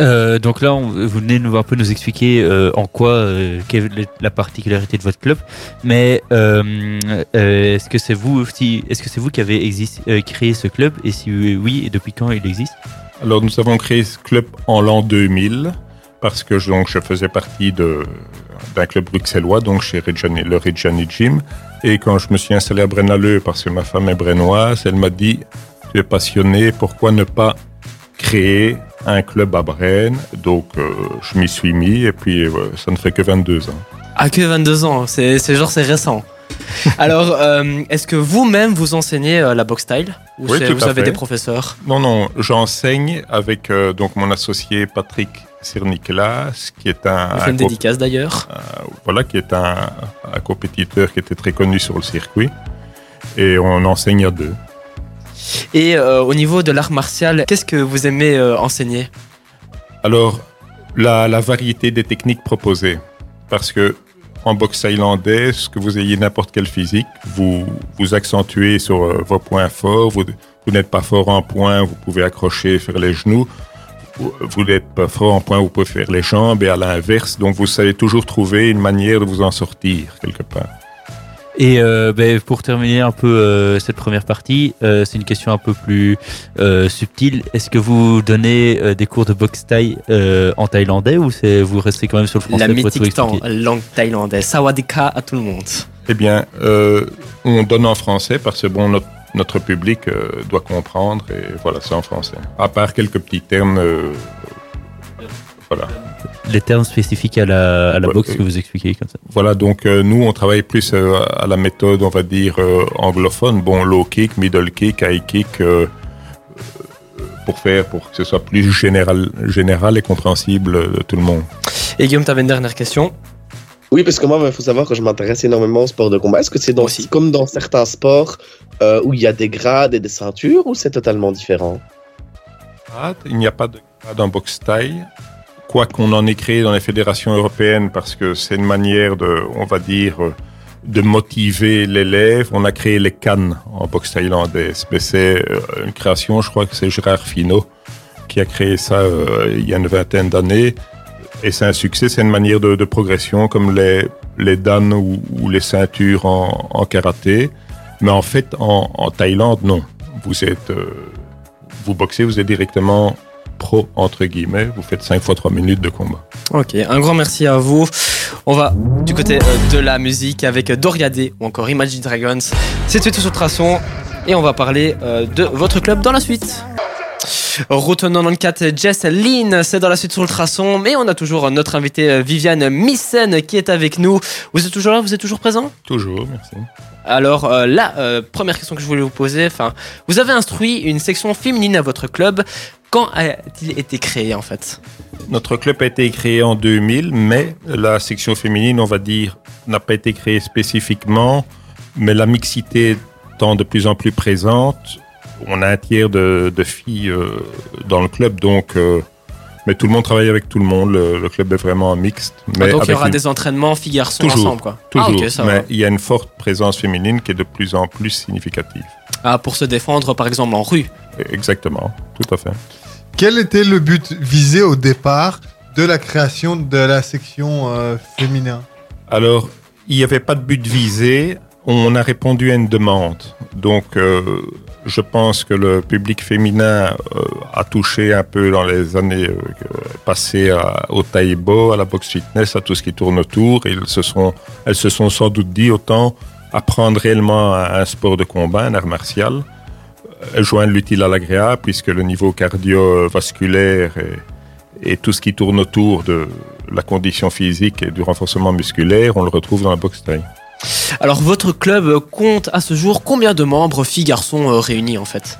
Euh, donc là, vous venez nous un peu nous expliquer euh, en quoi, euh, quelle est la particularité de votre club. Mais est-ce que c'est vous qui avez créé ce club? Et si oui, et depuis quand il existe? Alors nous avons créé ce club en l'an 2000 parce que donc, je faisais partie d'un club bruxellois, donc chez Reggiani, le Reggiani Gym. Et quand je me suis installé à Brennaleux, parce que ma femme est brennoise, elle m'a dit, tu es passionné, pourquoi ne pas créer un club à Brenne Donc euh, je m'y suis mis et puis euh, ça ne fait que 22 ans. Ah, que 22 ans, c'est genre c'est récent. Alors, euh, est-ce que vous-même vous enseignez la boxe style Ou Oui, tout vous à avez fait. des professeurs? Non, non, j'enseigne avec donc mon associé Patrick Sirniklas, qui est un, une dédicace d'ailleurs. voilà, qui est un, un compétiteur qui était très connu sur le circuit. Et on enseigne à deux. Et euh, au niveau de l'art martial, qu'est-ce que vous aimez euh, enseigner? Alors, la, variété des techniques proposées. Parce que en boxe thaïlandaise, que vous ayez n'importe quel physique, vous vous accentuez sur euh, vos points forts. Vous, n'êtes pas fort en points, vous pouvez accrocher, faire les genoux. Vous- Vous n'êtes pas fort en points, vous pouvez faire les jambes et à l'inverse. Donc, vous savez toujours trouver une manière de vous en sortir quelque part. Et euh, ben, pour terminer un peu euh, cette première partie, euh, c'est une question un peu plus euh, subtile. Est-ce que vous donnez euh, des cours de boxe thaï euh, en thaïlandais ou c'est vous restez quand même sur le français La pour tout mythique temps, langue thaïlandaise. Sawadika à tout le monde. Eh bien, euh, on donne en français parce que bon, notre, notre public euh, doit comprendre et voilà, c'est en français. À part quelques petits termes, euh, voilà. Les termes spécifiques à la, à la Ouais, boxe euh, que vous expliquez comme ça. Voilà, donc euh, nous, on travaille plus euh, à la méthode, on va dire, euh, anglophone. Bon, low kick, middle kick, high kick, pour faire, pour que ce soit plus général, général et compréhensible de tout le monde. Et Guillaume, tu avais une dernière question Oui, parce que moi, il faut savoir que je m'intéresse énormément au sport de combat. Est-ce que c'est dans, comme dans certains sports euh, où il y a des grades et des ceintures ou c'est totalement différent? Grade. Il n'y a pas de grade en boxe taille. Qu'on en ait créé dans les fédérations européennes parce que c'est une manière de, on va dire, de motiver l'élève. On a créé les cannes en boxe thaïlandaise. C'est euh, une création, je crois que c'est Gérard Finot qui a créé ça euh, il y a une vingtaine d'années. Et c'est un succès, c'est une manière de, progression comme les, les dan ou, les ceintures en, karaté. Mais en fait, en, en Thaïlande, non. Vous êtes, euh, vous boxez, vous êtes directement pro, entre guillemets. Vous faites 5 fois 3 minutes de combat. Ok, un grand merci à vous. On va du côté euh, de la musique avec Doriadé ou encore Imagine Dragons. C'est tout sur Traçon et on va parler euh, de votre club dans la suite. Route 94, Jess Lynn, c'est dans la suite sur le traçon, mais on a toujours notre invité euh, Viviane Missen qui est avec nous. Vous êtes toujours là, vous êtes toujours présent? Toujours, merci. Alors euh, la euh, première question que je voulais vous poser, enfin, vous avez instruit une section féminine à votre club. Quand a-t-il été créé en fait? Notre club a été créé en 2000, mais la section féminine, on va dire, n'a pas été créée spécifiquement, mais la mixité étant de plus en plus présente, on a un tiers de, de filles euh, dans le club, donc. euh, mais tout le monde travaille avec tout le monde. Le, le club est vraiment mixte. Mais Ah, Donc il y aura une- des entraînements filles-garçons ensemble quoi. Toujours. Ah ok, ça mais il y a une forte présence féminine qui est de plus en plus significative. Ah, pour se défendre par exemple en rue. Exactement, tout à fait. Quel était le but visé au départ de la création de la section euh, féminin? Alors, il n'y avait pas de but visé. On a répondu à une demande. Donc, euh, je pense que le public féminin euh, a touché un peu dans les années euh, passées à- au taïbo, à la boxe fitness, à tout ce qui tourne autour. Ils se sont, elles se sont sans doute dit autant apprendre réellement un, un sport de combat, un art martial, joindre l'utile à l'agréable, puisque le niveau cardiovasculaire et, et tout ce qui tourne autour de la condition physique et du renforcement musculaire, on le retrouve dans la boxe taille. Alors votre club compte à ce jour combien de membres filles-garçons euh, réunis en fait?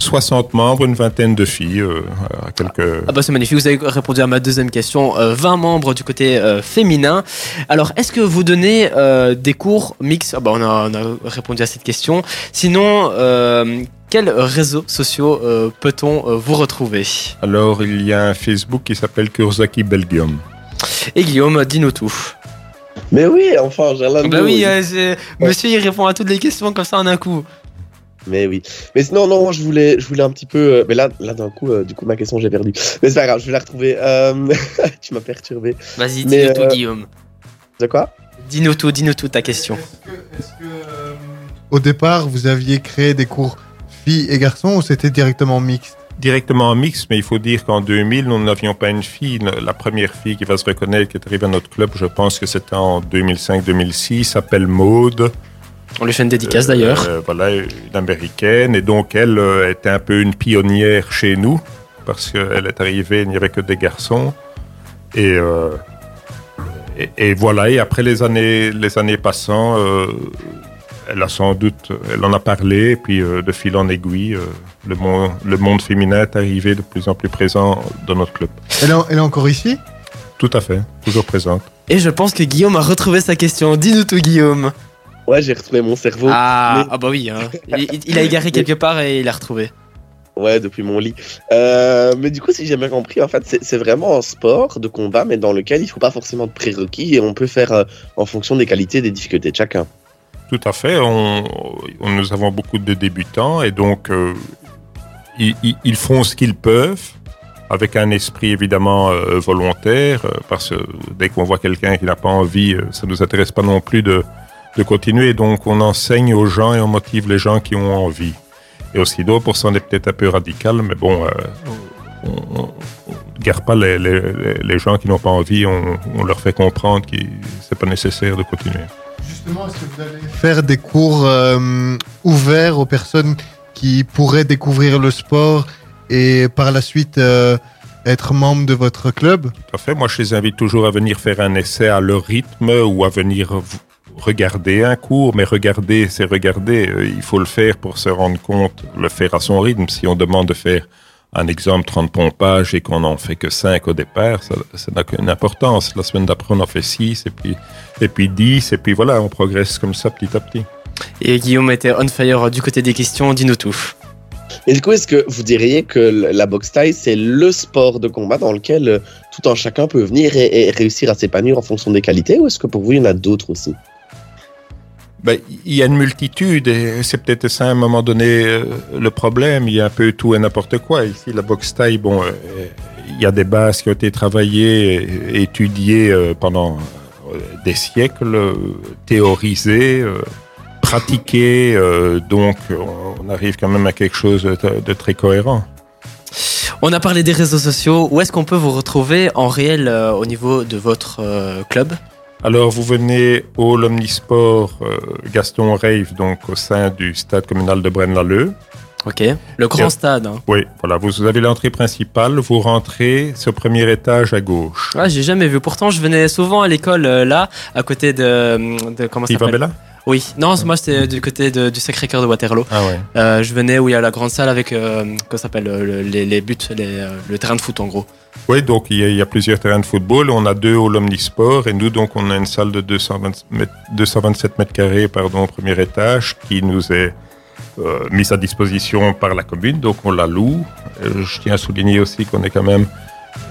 60 membres, une vingtaine de filles, euh, à quelques... Ah bah c'est magnifique, vous avez répondu à ma deuxième question. Euh, 20 membres du côté euh, féminin. Alors est-ce que vous donnez euh, des cours mixtes? Ah bah on, a, on a répondu à cette question. Sinon, euh, quels réseaux sociaux euh, peut-on euh, vous retrouver? Alors, il y a un Facebook qui s'appelle Kurzaki Belgium. Et Guillaume, dis-nous tout. Mais oui, enfin, Gerlando. Bah oui, euh, monsieur il répond à toutes les questions comme ça en un coup. Mais oui. Mais sinon, non, moi, je voulais, je voulais un petit peu. euh, Mais là, là d'un coup, euh, du coup, ma question, j'ai perdu. Mais c'est pas grave, je vais la retrouver. Euh, tu m'as perturbé. Vas-y, dis-nous tout Guillaume. De quoi? Dis-nous tout, dis-nous tout ta question. Au départ, vous aviez créé des cours filles et garçons ou c'était directement mixte Directement en mix, mais il faut dire qu'en 2000, nous n'avions pas une fille. La première fille qui va se reconnaître, qui est arrivée à notre club, je pense que c'était en 2005-2006, s'appelle Maude. On lui fait une dédicace d'ailleurs. Euh, voilà, une américaine. Et donc, elle euh, était un peu une pionnière chez nous, parce qu'elle est arrivée, il n'y avait que des garçons. Et, euh, et, et voilà, et après les années, les années passant, euh, elle a sans doute, elle en a parlé, et puis euh, de fil en aiguille, euh, le, monde, le monde féminin est arrivé de plus en plus présent dans notre club. elle est, elle est encore ici? Tout à fait, toujours présente. Et je pense que Guillaume a retrouvé sa question. Dis-nous tout Guillaume. Ouais, j'ai retrouvé mon cerveau. Ah, Mais- ah bah oui, hein. il, il a égaré quelque part et il l'a retrouvé. Ouais, depuis mon lit. Euh, mais du coup, si j'ai bien compris, en fait, c'est vraiment un sport de combat, mais dans lequel il faut pas forcément de prérequis et on peut faire euh, en fonction des qualités et des difficultés de chacun. Tout à fait. On, nous avons beaucoup de débutants et donc euh, ils, font ce qu'ils peuvent avec un esprit évidemment euh, volontaire euh, parce que dès qu'on voit quelqu'un qui n'a pas envie, ça nous intéresse pas non plus de, continuer. Donc on enseigne aux gens et on motive les gens qui ont envie. Et aussi d'autres, pour ça on est peut-être un peu radical, mais bon, on, on garde pas les, gens qui n'ont pas envie, on, leur fait comprendre que c'est pas nécessaire de continuer. Justement, est-ce que vous allez faire des cours euh, ouverts aux personnes qui pourraient découvrir le sport et par la suite euh, être membres de votre club? Tout à fait. Moi, je les invite toujours à venir faire un essai à leur rythme ou à venir regarder un cours. Mais regarder, c'est regarder. Euh, Il faut le faire pour se rendre compte, le faire à son rythme. Si on demande de faire un exemple 30 pompages et qu'on n'en fait que 5 au départ, ça ça n'a qu'une importance. La semaine d'après, on en fait 6 et puis, et puis 10 et puis voilà, on progresse comme ça petit à petit. Et Guillaume était on fire du côté des questions. Dis-nous tout. Et du coup, est-ce que vous diriez que la boxe taille, c'est le sport de combat dans lequel euh, tout un chacun peut venir et, et réussir à s'épanouir en fonction des qualités, ou est-ce que pour vous, il y en a d'autres aussi? Ben, il y a une multitude et c'est peut-être ça à un moment donné euh, le problème. Il y a un peu tout et n'importe quoi. Ici, la boxe taille, bon, euh, il y a des bases qui ont été travaillées étudiées euh, pendant des siècles, théorisées, pratiquées. donc, on arrive quand même à quelque chose de, très cohérent. On a parlé des réseaux sociaux. Où est-ce qu'on peut vous retrouver en réel au niveau de votre club? Alors, vous venez au l'Omnisport euh, Gaston Rave, donc au sein du stade communal de Braine-l'Alleud. Ok. Le grand Et- stade. hein. Oui, voilà, vous avez l'entrée principale, vous rentrez sur le premier étage à gauche. Ah, j'ai jamais vu. Pourtant, je venais souvent à l'école euh, là, à côté de, de comment ça s'appelle? Oui. Non, moi c'était du côté de- du Sacré-Cœur de Waterloo. Ah ouais. Euh, je venais où il y a la grande salle avec euh, s'appelle euh, le- les, les buts, les, euh, le terrain de foot en gros. Oui, donc il y, a, il y a plusieurs terrains de football. On a deux au l'Omnisport et nous, donc, on a une salle de 220 mètres- 227 mètres carrés pardon, au premier étage qui nous est euh, mise à disposition par la commune. Donc, on la loue. Je tiens à souligner aussi qu'on est quand même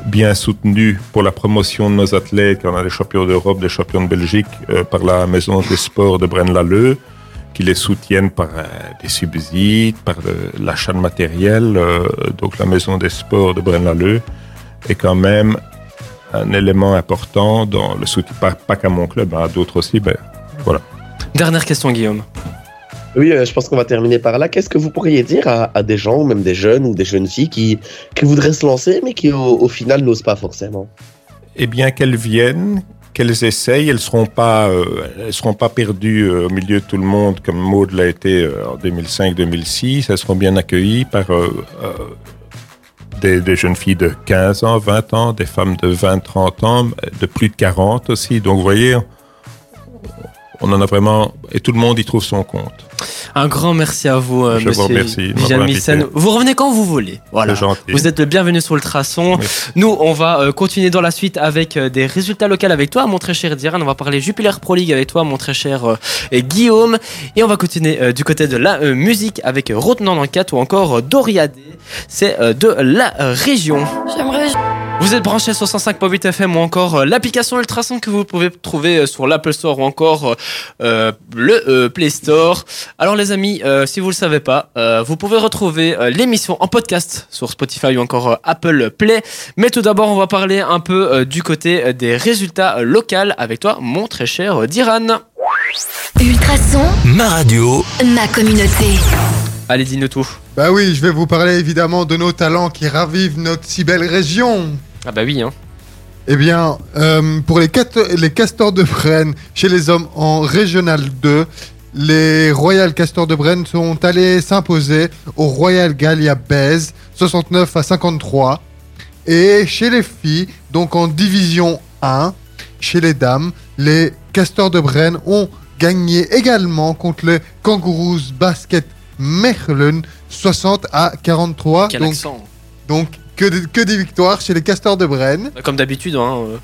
bien soutenu pour la promotion de nos athlètes, qu'on a des champions d'Europe, des champions de Belgique, euh, par la Maison des Sports de Braine-l'Alleud, qui les soutiennent par euh, des subsides, par euh, l'achat de matériel. donc, la Maison des Sports de Braine-l'Alleud est quand même un élément important dans le soutien, pas, qu'à mon club, hein, à d'autres aussi, mais voilà. Dernière question, Guillaume. Oui, euh, je pense qu'on va terminer par là. Qu'est-ce que vous pourriez dire à, des gens, ou même des jeunes ou des jeunes filles qui, qui voudraient se lancer, mais qui au, final n'osent pas forcément? Eh bien, qu'elles viennent, qu'elles essayent, elles seront pas, euh, seront pas perdues euh, au milieu de tout le monde comme Maud l'a été en 2005-2006. Elles seront bien accueillies par des, des jeunes filles de 15 ans, 20 ans, des femmes de 20, 30 ans, de plus de 40 aussi. Donc, vous voyez, on en a vraiment, et tout le monde y trouve son compte. Un grand merci à vous, euh, Je vous monsieur remercie invité. Missen. Vous revenez quand vous voulez. Voilà. Vous êtes le bienvenu sur Ultrason. Nous, on va euh, continuer dans la suite avec euh, des résultats locaux avec toi, mon très cher Diran. On va parler Jupiler Pro League avec toi, mon très cher et Guillaume. Et on va continuer du côté de la musique avec Rotenant dans le 4 ou encore Doriadé. C'est de la région. J'aimerais. Vous êtes branché sur 105.8 FM ou encore euh, l'application Ultrason que vous pouvez trouver euh, sur l'Apple Store ou encore euh, le euh, Play Store. Alors les amis, euh, si vous le savez pas, euh, vous pouvez retrouver euh, l'émission en podcast sur Spotify ou encore euh, Apple Play. Mais tout d'abord, on va parler un peu euh, du côté des résultats locaux avec toi, mon très cher Diran. Ultrason, Ma radio, ma communauté. Allez, dis-nous tout. Bah oui, je vais vous parler évidemment de nos talents qui ravivent notre si belle région. Ah bah oui, hein. Eh bien, euh, pour les, les castors de Brenne, chez les hommes en Régional 2, les Royal Castors de Brenne sont allés s'imposer au Royal Gallia Bèze, 69 à 53. Et chez les filles, donc en Division 1, chez les dames, les Castors de Brenne ont gagné également contre les Kangaroos Basket Mechelen, 60 à 43. Quel donc, accent. donc que, des- que des victoires chez les Castors de Brenne. Comme d'habitude, hein. euh.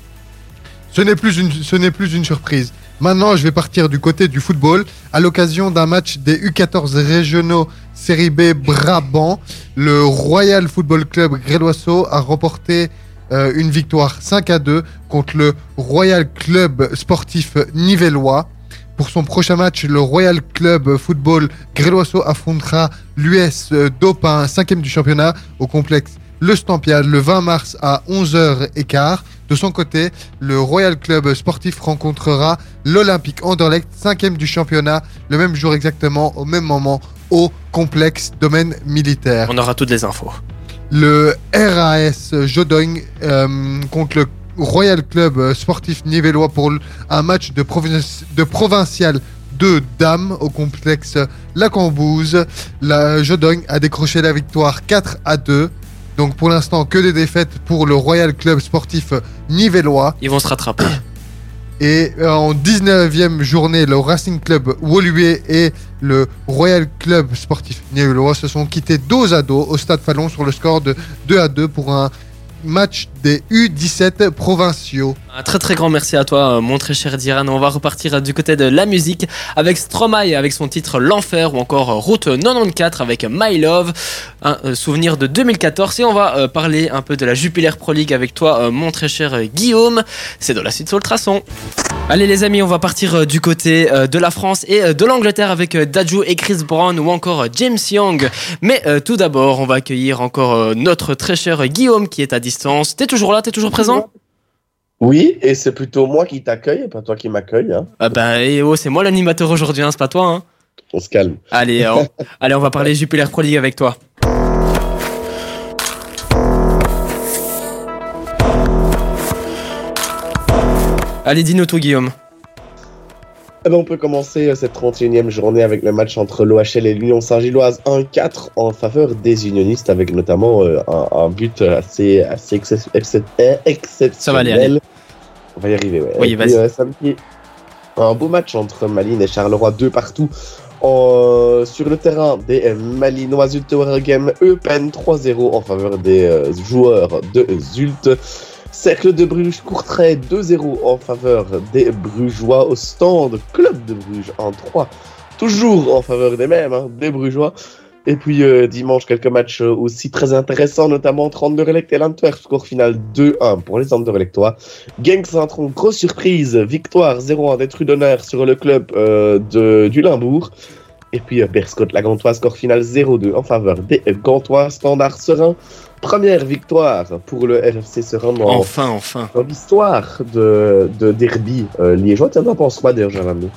Ce n'est plus une, ce n'est plus une surprise. Maintenant, je vais partir du côté du football. À l'occasion d'un match des U14 régionaux Série B Brabant, le Royal Football Club Gréloiseau a remporté euh, une victoire 5 à 2 contre le Royal Club Sportif Nivellois. Pour son prochain match, le Royal Club Football Gréloiseau affrontera l'US Dopin, 5e du championnat, au complexe Le Stampiade le 20 mars à 11h15. De son côté, le Royal Club Sportif rencontrera l'Olympique Anderlecht, 5e du championnat, le même jour exactement, au même moment, au complexe domaine militaire. On aura toutes les infos. Le RAS Jodogne euh, contre le Royal Club Sportif Nivellois pour un match de, de provincial de dames au complexe La Cambouze. La Jodogne a décroché la victoire 4 à 2. Donc pour l'instant que des défaites pour le Royal Club Sportif Nivellois. Ils vont se rattraper. Et euh, en 19e journée, le Racing Club Woluwe et le Royal Club Sportif Nivellois se sont quittés dos à dos au Stade Fallon sur le score de 2 à 2 pour un match des U17 provinciaux. Un très très grand merci à toi, euh, mon très cher Diran. On va repartir euh, du côté de la musique avec Stromae avec son titre L'Enfer ou encore euh, Route 94 avec My Love, un souvenir de 2014. Et on va parler un peu de la Jupiler Pro League avec toi, mon très cher Guillaume. C'est dans la suite sur le traçon. Allez les amis, on va partir du côté de la France et de l'Angleterre avec Daju et Chris Brown ou encore James Young. Mais tout d'abord, on va accueillir encore notre très cher Guillaume qui est à distance. T'es toujours là, t'es toujours présent? Oui, et c'est plutôt moi qui t'accueille et pas toi qui m'accueille. Hein. Ah bah eh oh, c'est moi l'animateur aujourd'hui, hein, c'est pas toi. Hein. On se calme. Allez, on, allez, on va parler Jupiler Pro League avec toi. Allez, dis-nous tout, Guillaume. Eh ben, on peut commencer euh, cette 31e journée avec le match entre l'OHL et l'Union Saint-Gilloise 1-4 en faveur des unionistes avec notamment euh, un, un but assez, assez euh, exceptionnel. Ça va aller, allez. On va y arriver, ouais. Oui, vas-y. euh, samedi, un beau match entre Malines et Charleroi, deux partout. En- sur le terrain des euh, Malinois Zult Game Eupen 3-0 en faveur des euh, joueurs de Zult. Cercle de Bruges Courtrai 2-0 en faveur des Brugeois au stand Club de Bruges en 3 toujours en faveur des mêmes, hein, des Brugeois. Et puis euh, dimanche, quelques matchs euh, aussi très intéressants, notamment entre Anderlecht et l'Antwerp, score final 2-1 pour les Anderlechtois. Genk Saint-Tron, grosse surprise, victoire 0-1 des Trudonneurs sur le club euh, de, du Limbourg. Et puis Berscott, la Gantoise, score final 0-2 en faveur des Gantois, standard serein. Première victoire pour le RFC Serein dans, Enfin, enfin. dans l'histoire de, de derby euh, liégeois. Tiens, t'en penses quoi d'ailleurs, Jérémy?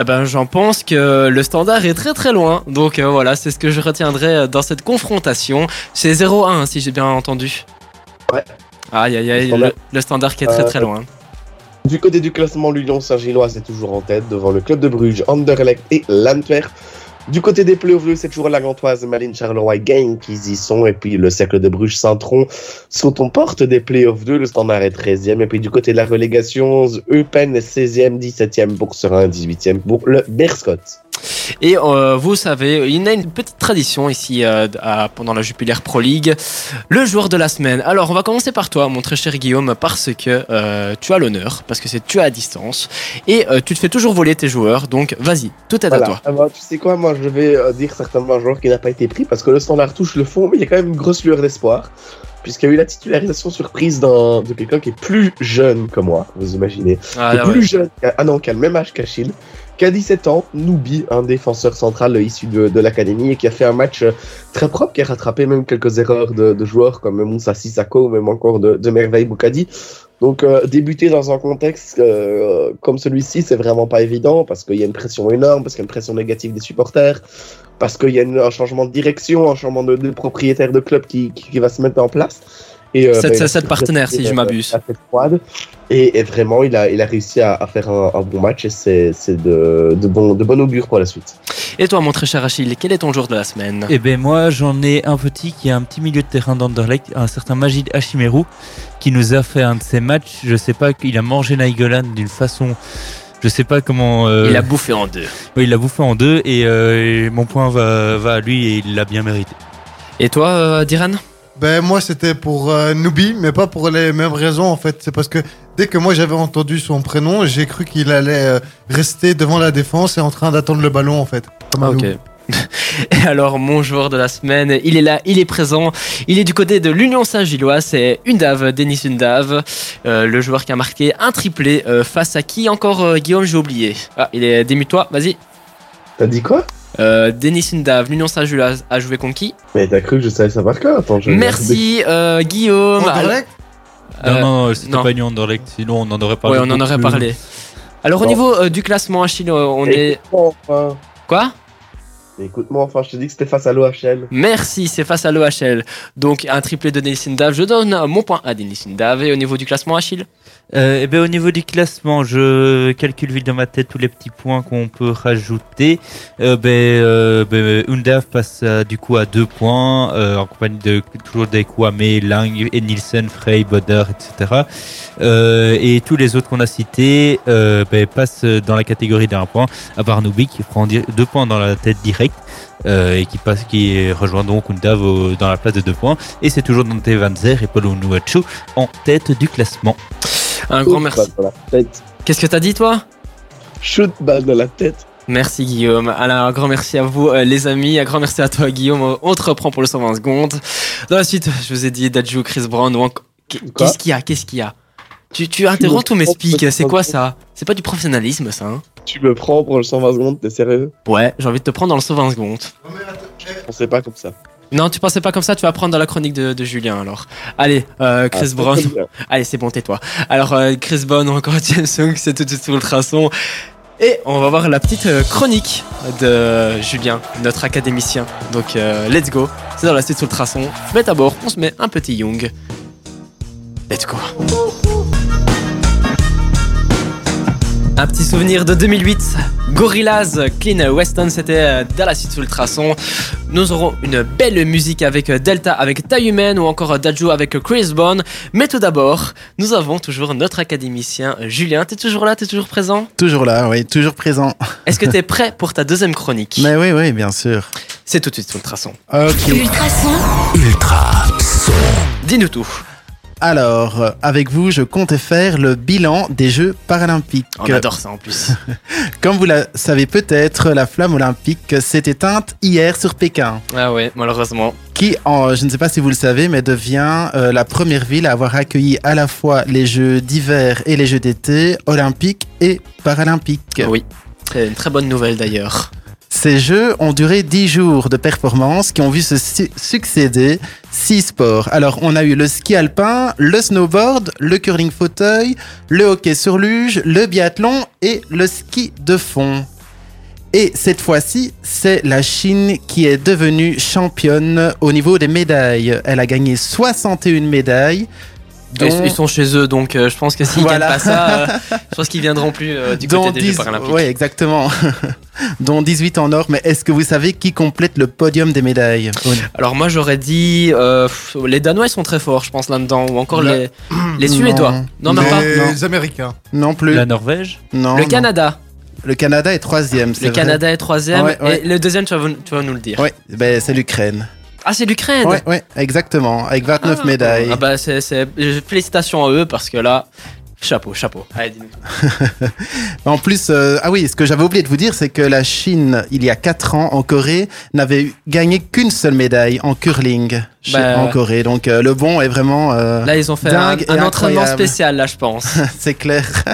Eh ben, j'en pense que le standard est très très loin. Donc euh, voilà, c'est ce que je retiendrai euh, dans cette confrontation. C'est 0-1, hein, si j'ai bien entendu. Ouais. Aïe, aïe, aïe, Le standard. le, le standard qui est très Euh, très loin. Du côté du classement, l'Union Saint-Gilloise est toujours en tête devant le club de Bruges, Anderlecht et l'Antwerp. Du côté des playoffs, c'est toujours la Gantoise, Malines, Charleroi Gain qui y sont. Et puis le cercle de Bruges, Saint-Tron sont aux portes des playoffs 2. Le standard est 13e. Et puis du côté de la relégation, Eupen est 16e, 17e pour Serein, 18e pour le Berscott. Et euh, vous savez, il y a une petite tradition ici euh, à- pendant la Jupiler Pro League. Le joueur de la semaine. Alors, on va commencer par toi, mon très cher Guillaume, parce que euh, tu as l'honneur, parce que c'est tu es à distance, et tu te fais toujours voler tes joueurs. Donc, vas-y, tout est à toi. Tu sais quoi, moi je vais dire certainement un joueur qui n'a pas été pris parce que le standard touche le fond, mais il y a quand même une grosse lueur d'espoir. Puisqu'il y a eu la titularisation surprise de quelqu'un qui est plus jeune que moi, vous imaginez. Ah, là, plus ouais. jeune, ah non, qui a le même âge qu'Achille, qui a 17 ans, Noubi, un défenseur central issu de, l'académie et qui a fait un match euh, très propre, qui a rattrapé même quelques erreurs de, joueurs comme Moussa Sissako ou même encore de, Merveille Boukadi. Donc euh, débuter dans un contexte euh, comme celui-ci, c'est vraiment pas évident parce qu'il y a une pression énorme, parce qu'il y a une pression négative des supporters, parce qu'il y a un changement de direction, un changement de, de propriétaire de club qui va se mettre en place. Et, euh, Sept- bah, il a sept su partenaires, si je m'abuse. euh, la. Et, et vraiment, il a, il a réussi à, à faire un, un bon match et c'est c'est de, de, bon, de bon augure pour la suite. Et toi, mon très cher Achille, quel est ton joueur de la semaine? Eh ben moi j'en ai un petit qui a un petit milieu de terrain d'Anderlecht, un certain Majid Hashimeru, qui nous a fait un de ses matchs. Je sais pas qu'il a mangé Nainggolan d'une façon, je sais pas comment. euh, Il a bouffé en deux. oui, il l'a bouffé en deux et, euh, et mon point va, va à lui et il l'a bien mérité. Et toi, euh, Diran? Ben moi c'était pour euh, Nubi, mais pas pour les mêmes raisons en fait. C'est parce que dès que moi j'avais entendu son prénom, j'ai cru qu'il allait euh, rester devant la défense et en train d'attendre le ballon en fait. Comme un Ok. loup. Et alors, mon joueur de la semaine, il est là, il est présent. Il est du côté de l'Union Saint-Gillois. C'est Undav, Denis Undav, euh, le joueur qui a marqué un triplé euh, face à qui encore, euh, Guillaume J'ai oublié. Ah, il est démute-toi, vas-y. T'as dit quoi? Euh, Denis Undav, l'Union Saint-Gillois a joué contre qui? Mais t'as cru que je savais ça par cœur Attends, je vais Merci, euh, Guillaume. Anderlecht? Euh, non, non, c'était non. pas une Anderlecht, sinon on en aurait parlé. Ouais, on en aurait plus. parlé. Alors, au Bon. niveau euh, du classement Achille, on est. Écoute-moi enfin. Quoi? Écoute-moi enfin, je te dis que c'était face à l'OHL. Merci, c'est face à l'OHL. Donc, un triplé de Denis Undav. Je donne mon point à Denis Undav. Et au niveau du classement Achille? Euh, eh ben, au niveau du classement, je calcule vite dans ma tête tous les petits points qu'on peut rajouter. Euh, ben, euh, ben, Undav passe euh, du coup à deux points euh, en compagnie de toujours des Kwame, Lang, et Nielsen, Frey, Boder, etc. Euh, et tous les autres qu'on a cités ben, passent dans la catégorie d'un point, à part Nubi qui prend deux points dans la tête directe. Et qui passe, qui rejoint donc Undav au- dans la place de deux points. Et c'est toujours Dante Van Zer et Paul Onuachu en tête du classement. Un grand merci. Qu'est-ce que t'as dit toi? Shoot balle dans la tête. Merci Guillaume. Alors, un grand merci à vous euh, les amis, un grand merci à toi Guillaume. On te reprend pour le 120 secondes. Dans la suite, je vous ai dit Dadju, Chris Brown Qu'est-ce qu'il y a? Qu'est-ce qu'il y a? Tu, tu interromps tous mes speaks, c'est quoi ça? C'est pas du professionnalisme ça hein? Tu me prends pour le 120 secondes, t'es sérieux? Ouais, j'ai envie de te prendre dans le 120 secondes. On sait pas comme ça. Non, tu pensais pas comme ça, tu vas prendre dans la chronique de, de Julien alors. Allez, euh, Chris Ah, Brown. très bien. Allez, c'est bon, tais-toi. Alors, euh, Chris Brown encore James Young, c'est tout de suite Ultrason. Et on va voir la petite euh, chronique de Julien, notre académicien. Donc, euh, let's go. C'est dans la suite Ultrason. Mais d'abord, on se met un petit Young. Let's go. Un petit souvenir de 2008. Gorillaz, Clean Weston, c'était euh, dans la suite sous Ultrason. Nous aurons une belle musique avec euh, Delta, avec Taille Humaine ou encore euh, Daju avec Chris Bond. Mais tout d'abord, nous avons toujours notre académicien Julien. T'es toujours là? T'es toujours présent? Toujours là, oui, toujours présent. Est-ce que t'es prêt pour ta deuxième chronique? Mais oui, oui, bien sûr. C'est tout de suite sous Ultrason. Ok. Ultrason, Ultra son. Dis-nous tout. Alors, avec vous, je comptais faire le bilan des Jeux paralympiques. On adore ça en plus. Comme vous le savez peut-être, la flamme olympique s'est éteinte hier sur Pékin, ah ouais, malheureusement. qui, en, je ne sais pas si vous le savez, mais devient euh, la première ville à avoir accueilli à la fois les Jeux d'hiver et les Jeux d'été, olympiques et paralympiques. Oui. C'est une très bonne nouvelle d'ailleurs. Ces Jeux ont duré 10 jours de performances qui ont vu se su- succéder 6 sports. Alors, on a eu le ski alpin, le snowboard, le curling fauteuil, le hockey sur luge, le biathlon et le ski de fond. Et cette fois-ci, c'est la Chine qui est devenue championne au niveau des médailles. Elle a gagné 61 médailles. Ils, dont- ils sont chez eux, donc euh, je pense que s'ils Voilà. gagnent pas ça, euh, je pense qu'ils viendront plus euh, du côté des Jeux 10 paralympiques. Ouais, exactement. dont 18 en or. Mais est-ce que vous savez qui complète le podium des médailles Alors moi j'aurais dit euh, les Danois ils sont très forts je pense là-dedans ou encore les les Suédois. Non, même pas. Les Américains. Non plus. La Norvège? Non, Le non. Canada. Le Canada est troisième. c'est Le vrai. Canada est troisième Ouais, ouais. et le deuxième tu vas, tu vas nous le dire. Ouais, ben, c'est l'Ukraine. Ah c'est l'Ukraine. Ouais, ouais, exactement. Avec 29 Ah. médailles. Ah bah c'est c'est- félicitations à eux parce que là chapeau chapeau. Allez. En plus, euh, ah oui, ce que j'avais oublié de vous dire, c'est que la Chine, il y a 4 ans, en Corée, n'avait gagné qu'une seule médaille en curling Bah, en Corée. Donc euh, le bon est vraiment. euh, Là ils ont fait un, dingue et un entraînement spécial là je pense. c'est clair.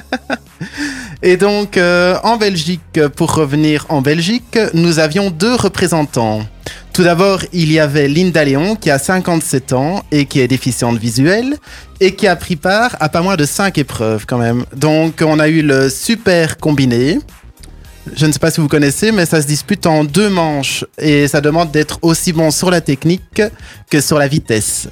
Et donc, euh, en Belgique, pour revenir en Belgique, nous avions deux représentants. Tout d'abord, il y avait Linda Léon, qui a 57 ans et qui est déficiente visuelle, et qui a pris part à pas moins de 5 épreuves quand même. Donc, on a eu le super combiné. Je ne sais pas si vous connaissez, mais ça se dispute en deux manches, et ça demande d'être aussi bon sur la technique que sur la vitesse.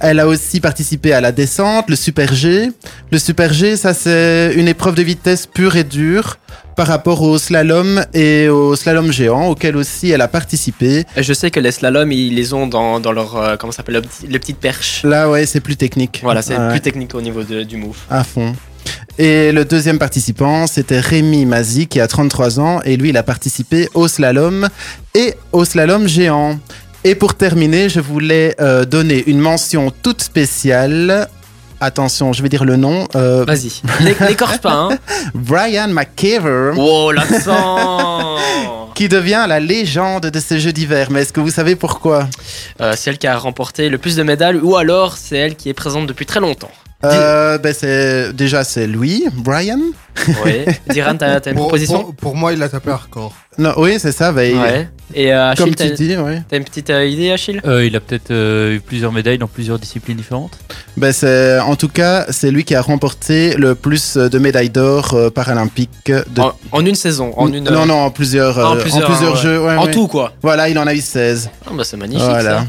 Elle a aussi participé à la descente, le Super G. Le Super G, ça c'est une épreuve de vitesse pure et dure par rapport au slalom et au slalom géant auquel aussi elle a participé. Je sais que les slaloms ils les ont dans, dans leur euh, comment ça s'appelle le petit- les petites perches. Là, ouais, c'est plus technique. Voilà c'est Ouais, plus technique au niveau de- du move. À fond. Et le deuxième participant, c'était Rémi Mazi qui a 33 ans et lui, il a participé au slalom et au slalom géant. Et pour terminer, je voulais euh, donner une mention toute spéciale. Attention, je vais dire le nom. euh, Vas-y. L'écorche pas hein. Brian McKeever. Oh l'accent. qui devient la légende de ces Jeux d'hiver. Mais est-ce que vous savez pourquoi? Euh, c'est elle qui a remporté le plus de médailles ou alors c'est elle qui est présente depuis très longtemps. Euh, ben c'est Déjà, c'est Louis, Brian. Oui. Diran, t'as t'as une Pour, proposition pour- pour moi, il a tapé hardcore. Non, oui, c'est ça. ben, il- Ouais. Et euh, Comme Achille, t'as tu dis, oui. t'as une petite euh, idée, Achille? Euh, Il a peut-être euh, eu plusieurs médailles dans plusieurs disciplines différentes. Ben, c'est, en tout cas, c'est lui qui a remporté le plus de médailles d'or euh, paralympiques. De... en, en une saison, en une. Non, non, en plusieurs, En plusieurs, ouais. jeux. ouais, En ouais. tout, quoi. Voilà, il en a eu 16. Ah bah c'est magnifique Voilà. ça.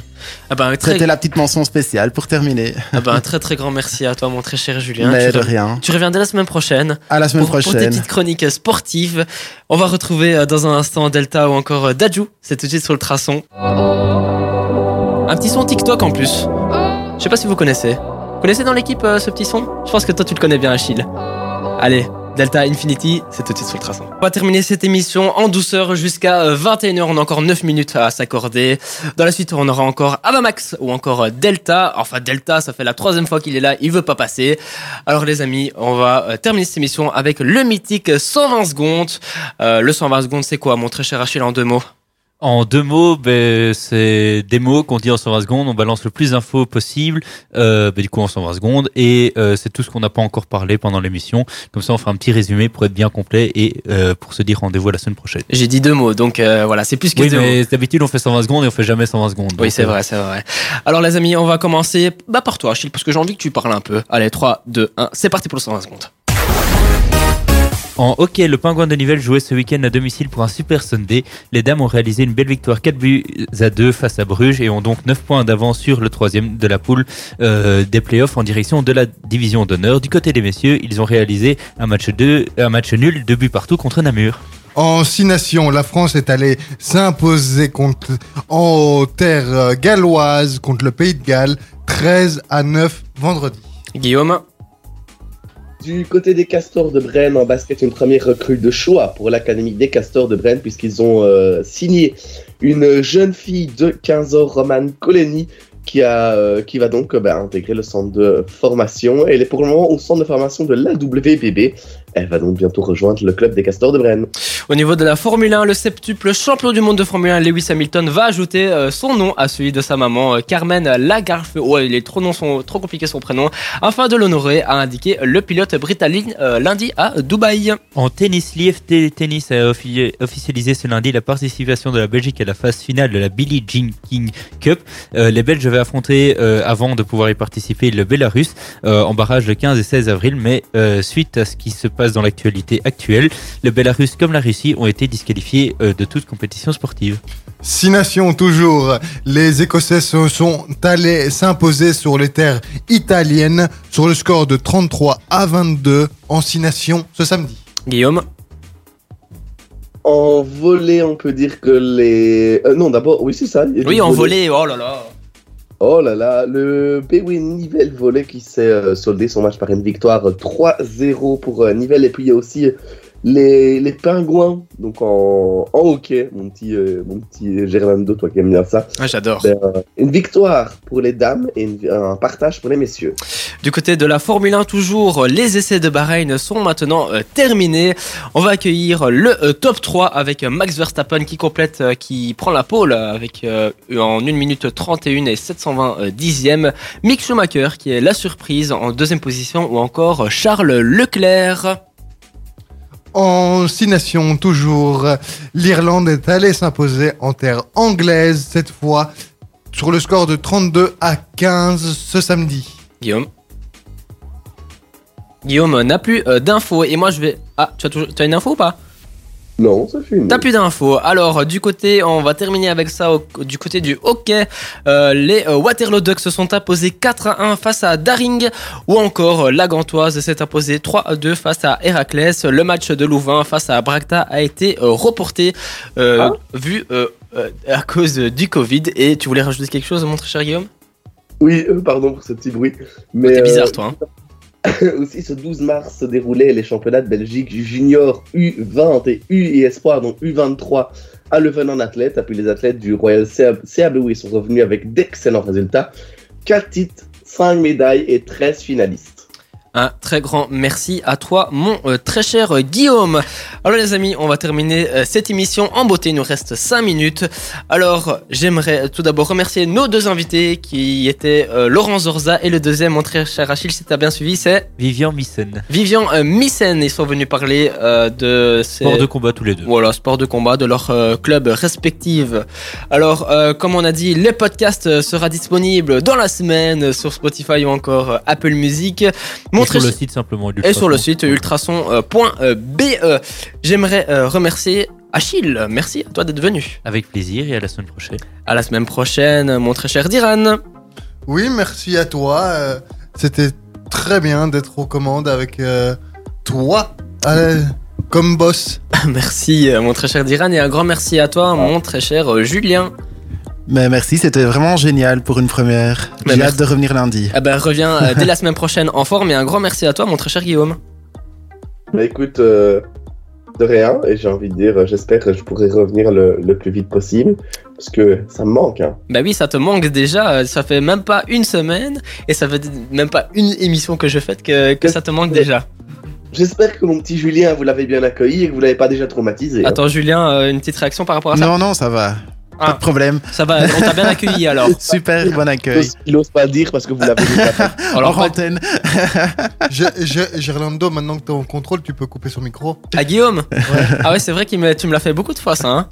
Ah bah, très, C'était la petite mention spéciale pour terminer. ah bah, un très très grand merci à toi, mon très cher Julien. Mais tu, de rev- rien. tu reviens dès la semaine prochaine À la semaine pour, pour tes prochaine. petites chroniques sportives. On va retrouver euh, dans un instant Delta ou encore euh, Daju. C'est tout de suite sur le traçon. Un petit son TikTok en plus. Je sais pas si vous connaissez. Vous connaissez dans l'équipe euh, ce petit son? Je pense que toi tu le connais bien, Achille. Allez, Delta Infinity, c'est tout de suite sur le traçon. On va terminer cette émission en douceur jusqu'à 21h. On a encore 9 minutes à s'accorder. Dans la suite, on aura encore Avamax ou encore Delta. Enfin, Delta, ça fait la troisième fois qu'il est là. Il veut pas passer. Alors, les amis, on va euh, terminer cette émission avec le mythique 120 secondes. Euh, le 120 secondes, c'est quoi, mon très cher Achille, en deux mots? En deux mots, ben, c'est des mots qu'on dit en 120 secondes. On balance le plus d'infos possible, euh, ben, du coup en 120 secondes, et euh, c'est tout ce qu'on n'a pas encore parlé pendant l'émission. Comme ça, on fera un petit résumé pour être bien complet et euh, pour se dire rendez-vous la semaine prochaine. J'ai dit deux mots, donc euh, voilà, c'est plus que Oui, deux mots. mais d'habitude on fait 120 secondes et on fait jamais 120 secondes. Oui, c'est euh, vrai, c'est vrai. Alors, les amis, on va commencer bah, par toi, Achille, parce que j'ai envie que tu parles un peu. Allez, 3, 2, 1, c'est parti pour le 120 secondes. En hockey, le Pingouin de Nivelles jouait ce week-end à domicile pour un Super Sunday. Les dames ont réalisé une belle victoire 4 buts à 2 face à Bruges et ont donc 9 points d'avance sur le troisième de la poule euh, des playoffs en direction de la division d'honneur. Du côté des messieurs, ils ont réalisé un match, deux, un match nul, 2 buts partout contre Namur. En six nations, la France est allée s'imposer contre, en terre euh, galloise contre le Pays de Galles, 13 à 9 vendredi. Guillaume Du côté des Castors de Brenne, en basket, une première recrue de choix pour l'Académie des Castors de Brenne, puisqu'ils ont euh, signé une jeune fille de 15 ans, Romane Coleni, qui, a, euh, qui va donc euh, bah, intégrer le centre de formation. Elle est pour le moment au centre de formation de l'AWBB. Elle va donc bientôt rejoindre le club des Castors de Brenne. Au niveau de la Formule 1, le septuple champion du monde de Formule 1, Lewis Hamilton, va ajouter euh, son nom à celui de sa maman, euh, Carmen Lagarde. Oh, il est trop, noms sont, trop compliqué son prénom. Afin de l'honorer, a indiqué le pilote britannique euh, lundi à Dubaï. En tennis, l'IFT Tennis a offi- officialisé ce lundi la participation de la Belgique à la phase finale de la Billie Jean King Cup. Euh, les Belges avaient affronté, euh, avant de pouvoir y participer, le Bélarus en barrage le 15 et 16 avril, mais suite à ce qui se passe dans l'actualité actuelle, le Bélarus comme la Russie ont été disqualifiés euh, de toute compétition sportive. Six nations toujours. Les Écossais se sont allés s'imposer sur les terres italiennes sur le score de 33 à 22 en six nations ce samedi. Guillaume En volée, on peut dire que les. euh, non, d'abord, oui, c'est ça. Oui, en volée, oh là là. Oh là là, le Bewin Nivelles volet qui s'est euh, soldé son match par une victoire 3-0 pour euh, Nivelles. Et puis il y a aussi les, les pingouins, donc en, en hockey, mon petit, euh, mon petit Germando, toi qui aimes bien ça. Ah, J'adore. Ben, euh, une victoire pour les dames et une- un partage pour les messieurs. Du côté de la Formule 1, toujours, les essais de Bahreïn sont maintenant euh, terminés. On va accueillir le euh, top 3 avec Max Verstappen qui complète, qui prend la pole avec euh, en 1 minute 31 et 720 euh, dixièmes. Mick Schumacher qui est la surprise en deuxième position ou encore Charles Leclerc. En six nations toujours, l'Irlande est allée s'imposer en terre anglaise cette fois sur le score de 32 à 15 ce samedi. Guillaume. Guillaume n'a plus euh, d'infos et moi je vais... Ah, tu as, tu as une info ou pas? Non, ça une. T'as plus d'infos. Alors, du côté, on va terminer avec ça. au- du côté du hockey, euh, les euh, Waterloo Ducks se sont imposés 4 à 1 face à Daring. Ou encore, euh, la Gantoise s'est imposée 3 à 2 face à Héraclès. Le match de Louvain face à Bracta a été reporté, euh, Ah. vu euh, à cause du Covid. Et tu voulais rajouter quelque chose, mon très cher Guillaume? Oui, pardon pour ce petit bruit. Mais, T'es bizarre, toi. hein. aussi, ce 12 mars se déroulaient les championnats de Belgique junior U20 et U et Espoir, donc U23 à Leuven en athlète. Et puis les athlètes du Royal CABOI sont revenus avec d'excellents résultats. 4 titres, 5 médailles et 13 finalistes. Un très grand merci à toi, mon euh, très cher euh, Guillaume. Alors les amis, on va terminer euh, cette émission en beauté. Il nous reste 5 minutes. Alors j'aimerais tout d'abord remercier nos deux invités qui étaient Laurent Zorza et le deuxième, mon très cher Achille, si tu as bien suivi, c'est Vivian Missen. Vivian Missen. Ils sont venus parler de ces... Sport de combat tous les deux. Voilà, sport de combat de leurs euh, clubs respectifs. Alors, comme on a dit, le podcast sera disponible dans la semaine sur Spotify ou encore Apple Music. Mon Et sur le site simplement. et sur le site ultrason.be. J'aimerais euh, remercier Achille. Merci à toi d'être venu. Avec plaisir et à la semaine prochaine. À la semaine prochaine, mon très cher Diran. Oui, merci à toi. euh, C'était très bien d'être aux commandes avec euh, toi euh, comme boss. Merci, euh, mon très cher Diran. Et un grand merci à toi, mon très cher euh, Julien. Mais merci, c'était vraiment génial pour une première. Mais J'ai hâte de revenir lundi. Eh ben, reviens euh, dès la semaine prochaine en forme. Et un grand merci à toi, mon très cher Guillaume. Bah écoute, euh, de rien, et j'ai envie de dire, euh, j'espère que je pourrai revenir le, le plus vite possible, parce que ça me manque. Hein. Bah oui, ça te manque déjà. Ça fait même pas une semaine et ça fait même pas une émission que je fais que, que ça te manque déjà. J'espère que mon petit Julien, vous l'avez bien accueilli et que vous l'avez pas déjà traumatisé. hein. Attends, Julien, euh, une petite réaction par rapport à ça? Non, non, ça va. Pas Ah. de problème. Ça va, on t'a bien accueilli alors. Super, bon Il accueil. Il ose pas le dire parce que vous l'avez déjà fait. Alors, en antenne. Ge- Ge- Gerlando, maintenant que t'es en contrôle, tu peux couper son micro. à Guillaume Ah ouais, c'est vrai que tu me l'as fait beaucoup de fois ça. Hein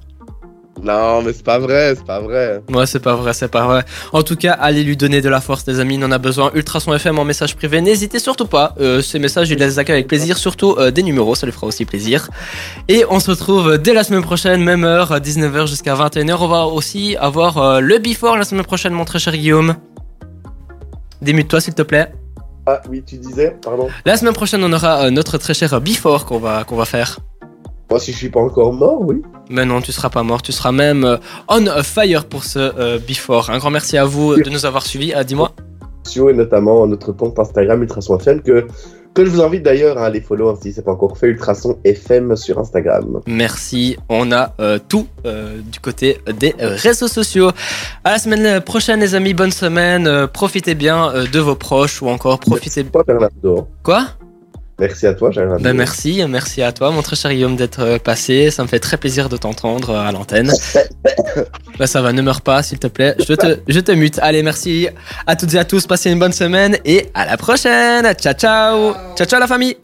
Non, mais c'est pas vrai, c'est pas vrai. Ouais, c'est pas vrai, c'est pas vrai. En tout cas, allez lui donner de la force, les amis. Il en a besoin. Ultrason FM en message privé. N'hésitez surtout pas. Euh, ces messages, il les accueille avec plaisir. Surtout euh, des numéros, ça lui fera aussi plaisir. Et on se retrouve dès la semaine prochaine, même heure, 19h jusqu'à 21h. On va aussi avoir euh, le Before la semaine prochaine, mon très cher Guillaume. Démute-toi, s'il te plaît. Ah oui, tu disais, pardon. La semaine prochaine, on aura notre très cher Before qu'on va, qu'on va faire. Moi, si je suis pas encore mort, oui. Mais non, tu seras pas mort. Tu seras même euh, on fire pour ce euh, Before. Un grand merci à vous de nous avoir suivis. Ah, dis-moi. et notamment notre compte Instagram Ultrason FM que, que je vous invite d'ailleurs à aller follow hein, si c'est pas encore fait Ultrason FM sur Instagram. Merci. On a euh, tout euh, du côté des euh, réseaux sociaux. À la semaine prochaine, les amis. Bonne semaine. Euh, profitez bien euh, de vos proches ou encore profitez. Bernardo. Quoi? Merci à toi, Bernardo. Ben merci, merci à toi, mon très cher Guillaume, d'être euh, passé. Ça me fait très plaisir de t'entendre euh, à l'antenne. Ben ça va, ne meurs pas, s'il te plaît. Je te, je te mute. Allez, merci à toutes et à tous. Passez une bonne semaine et à la prochaine. Ciao, ciao. Ciao, ciao, la famille.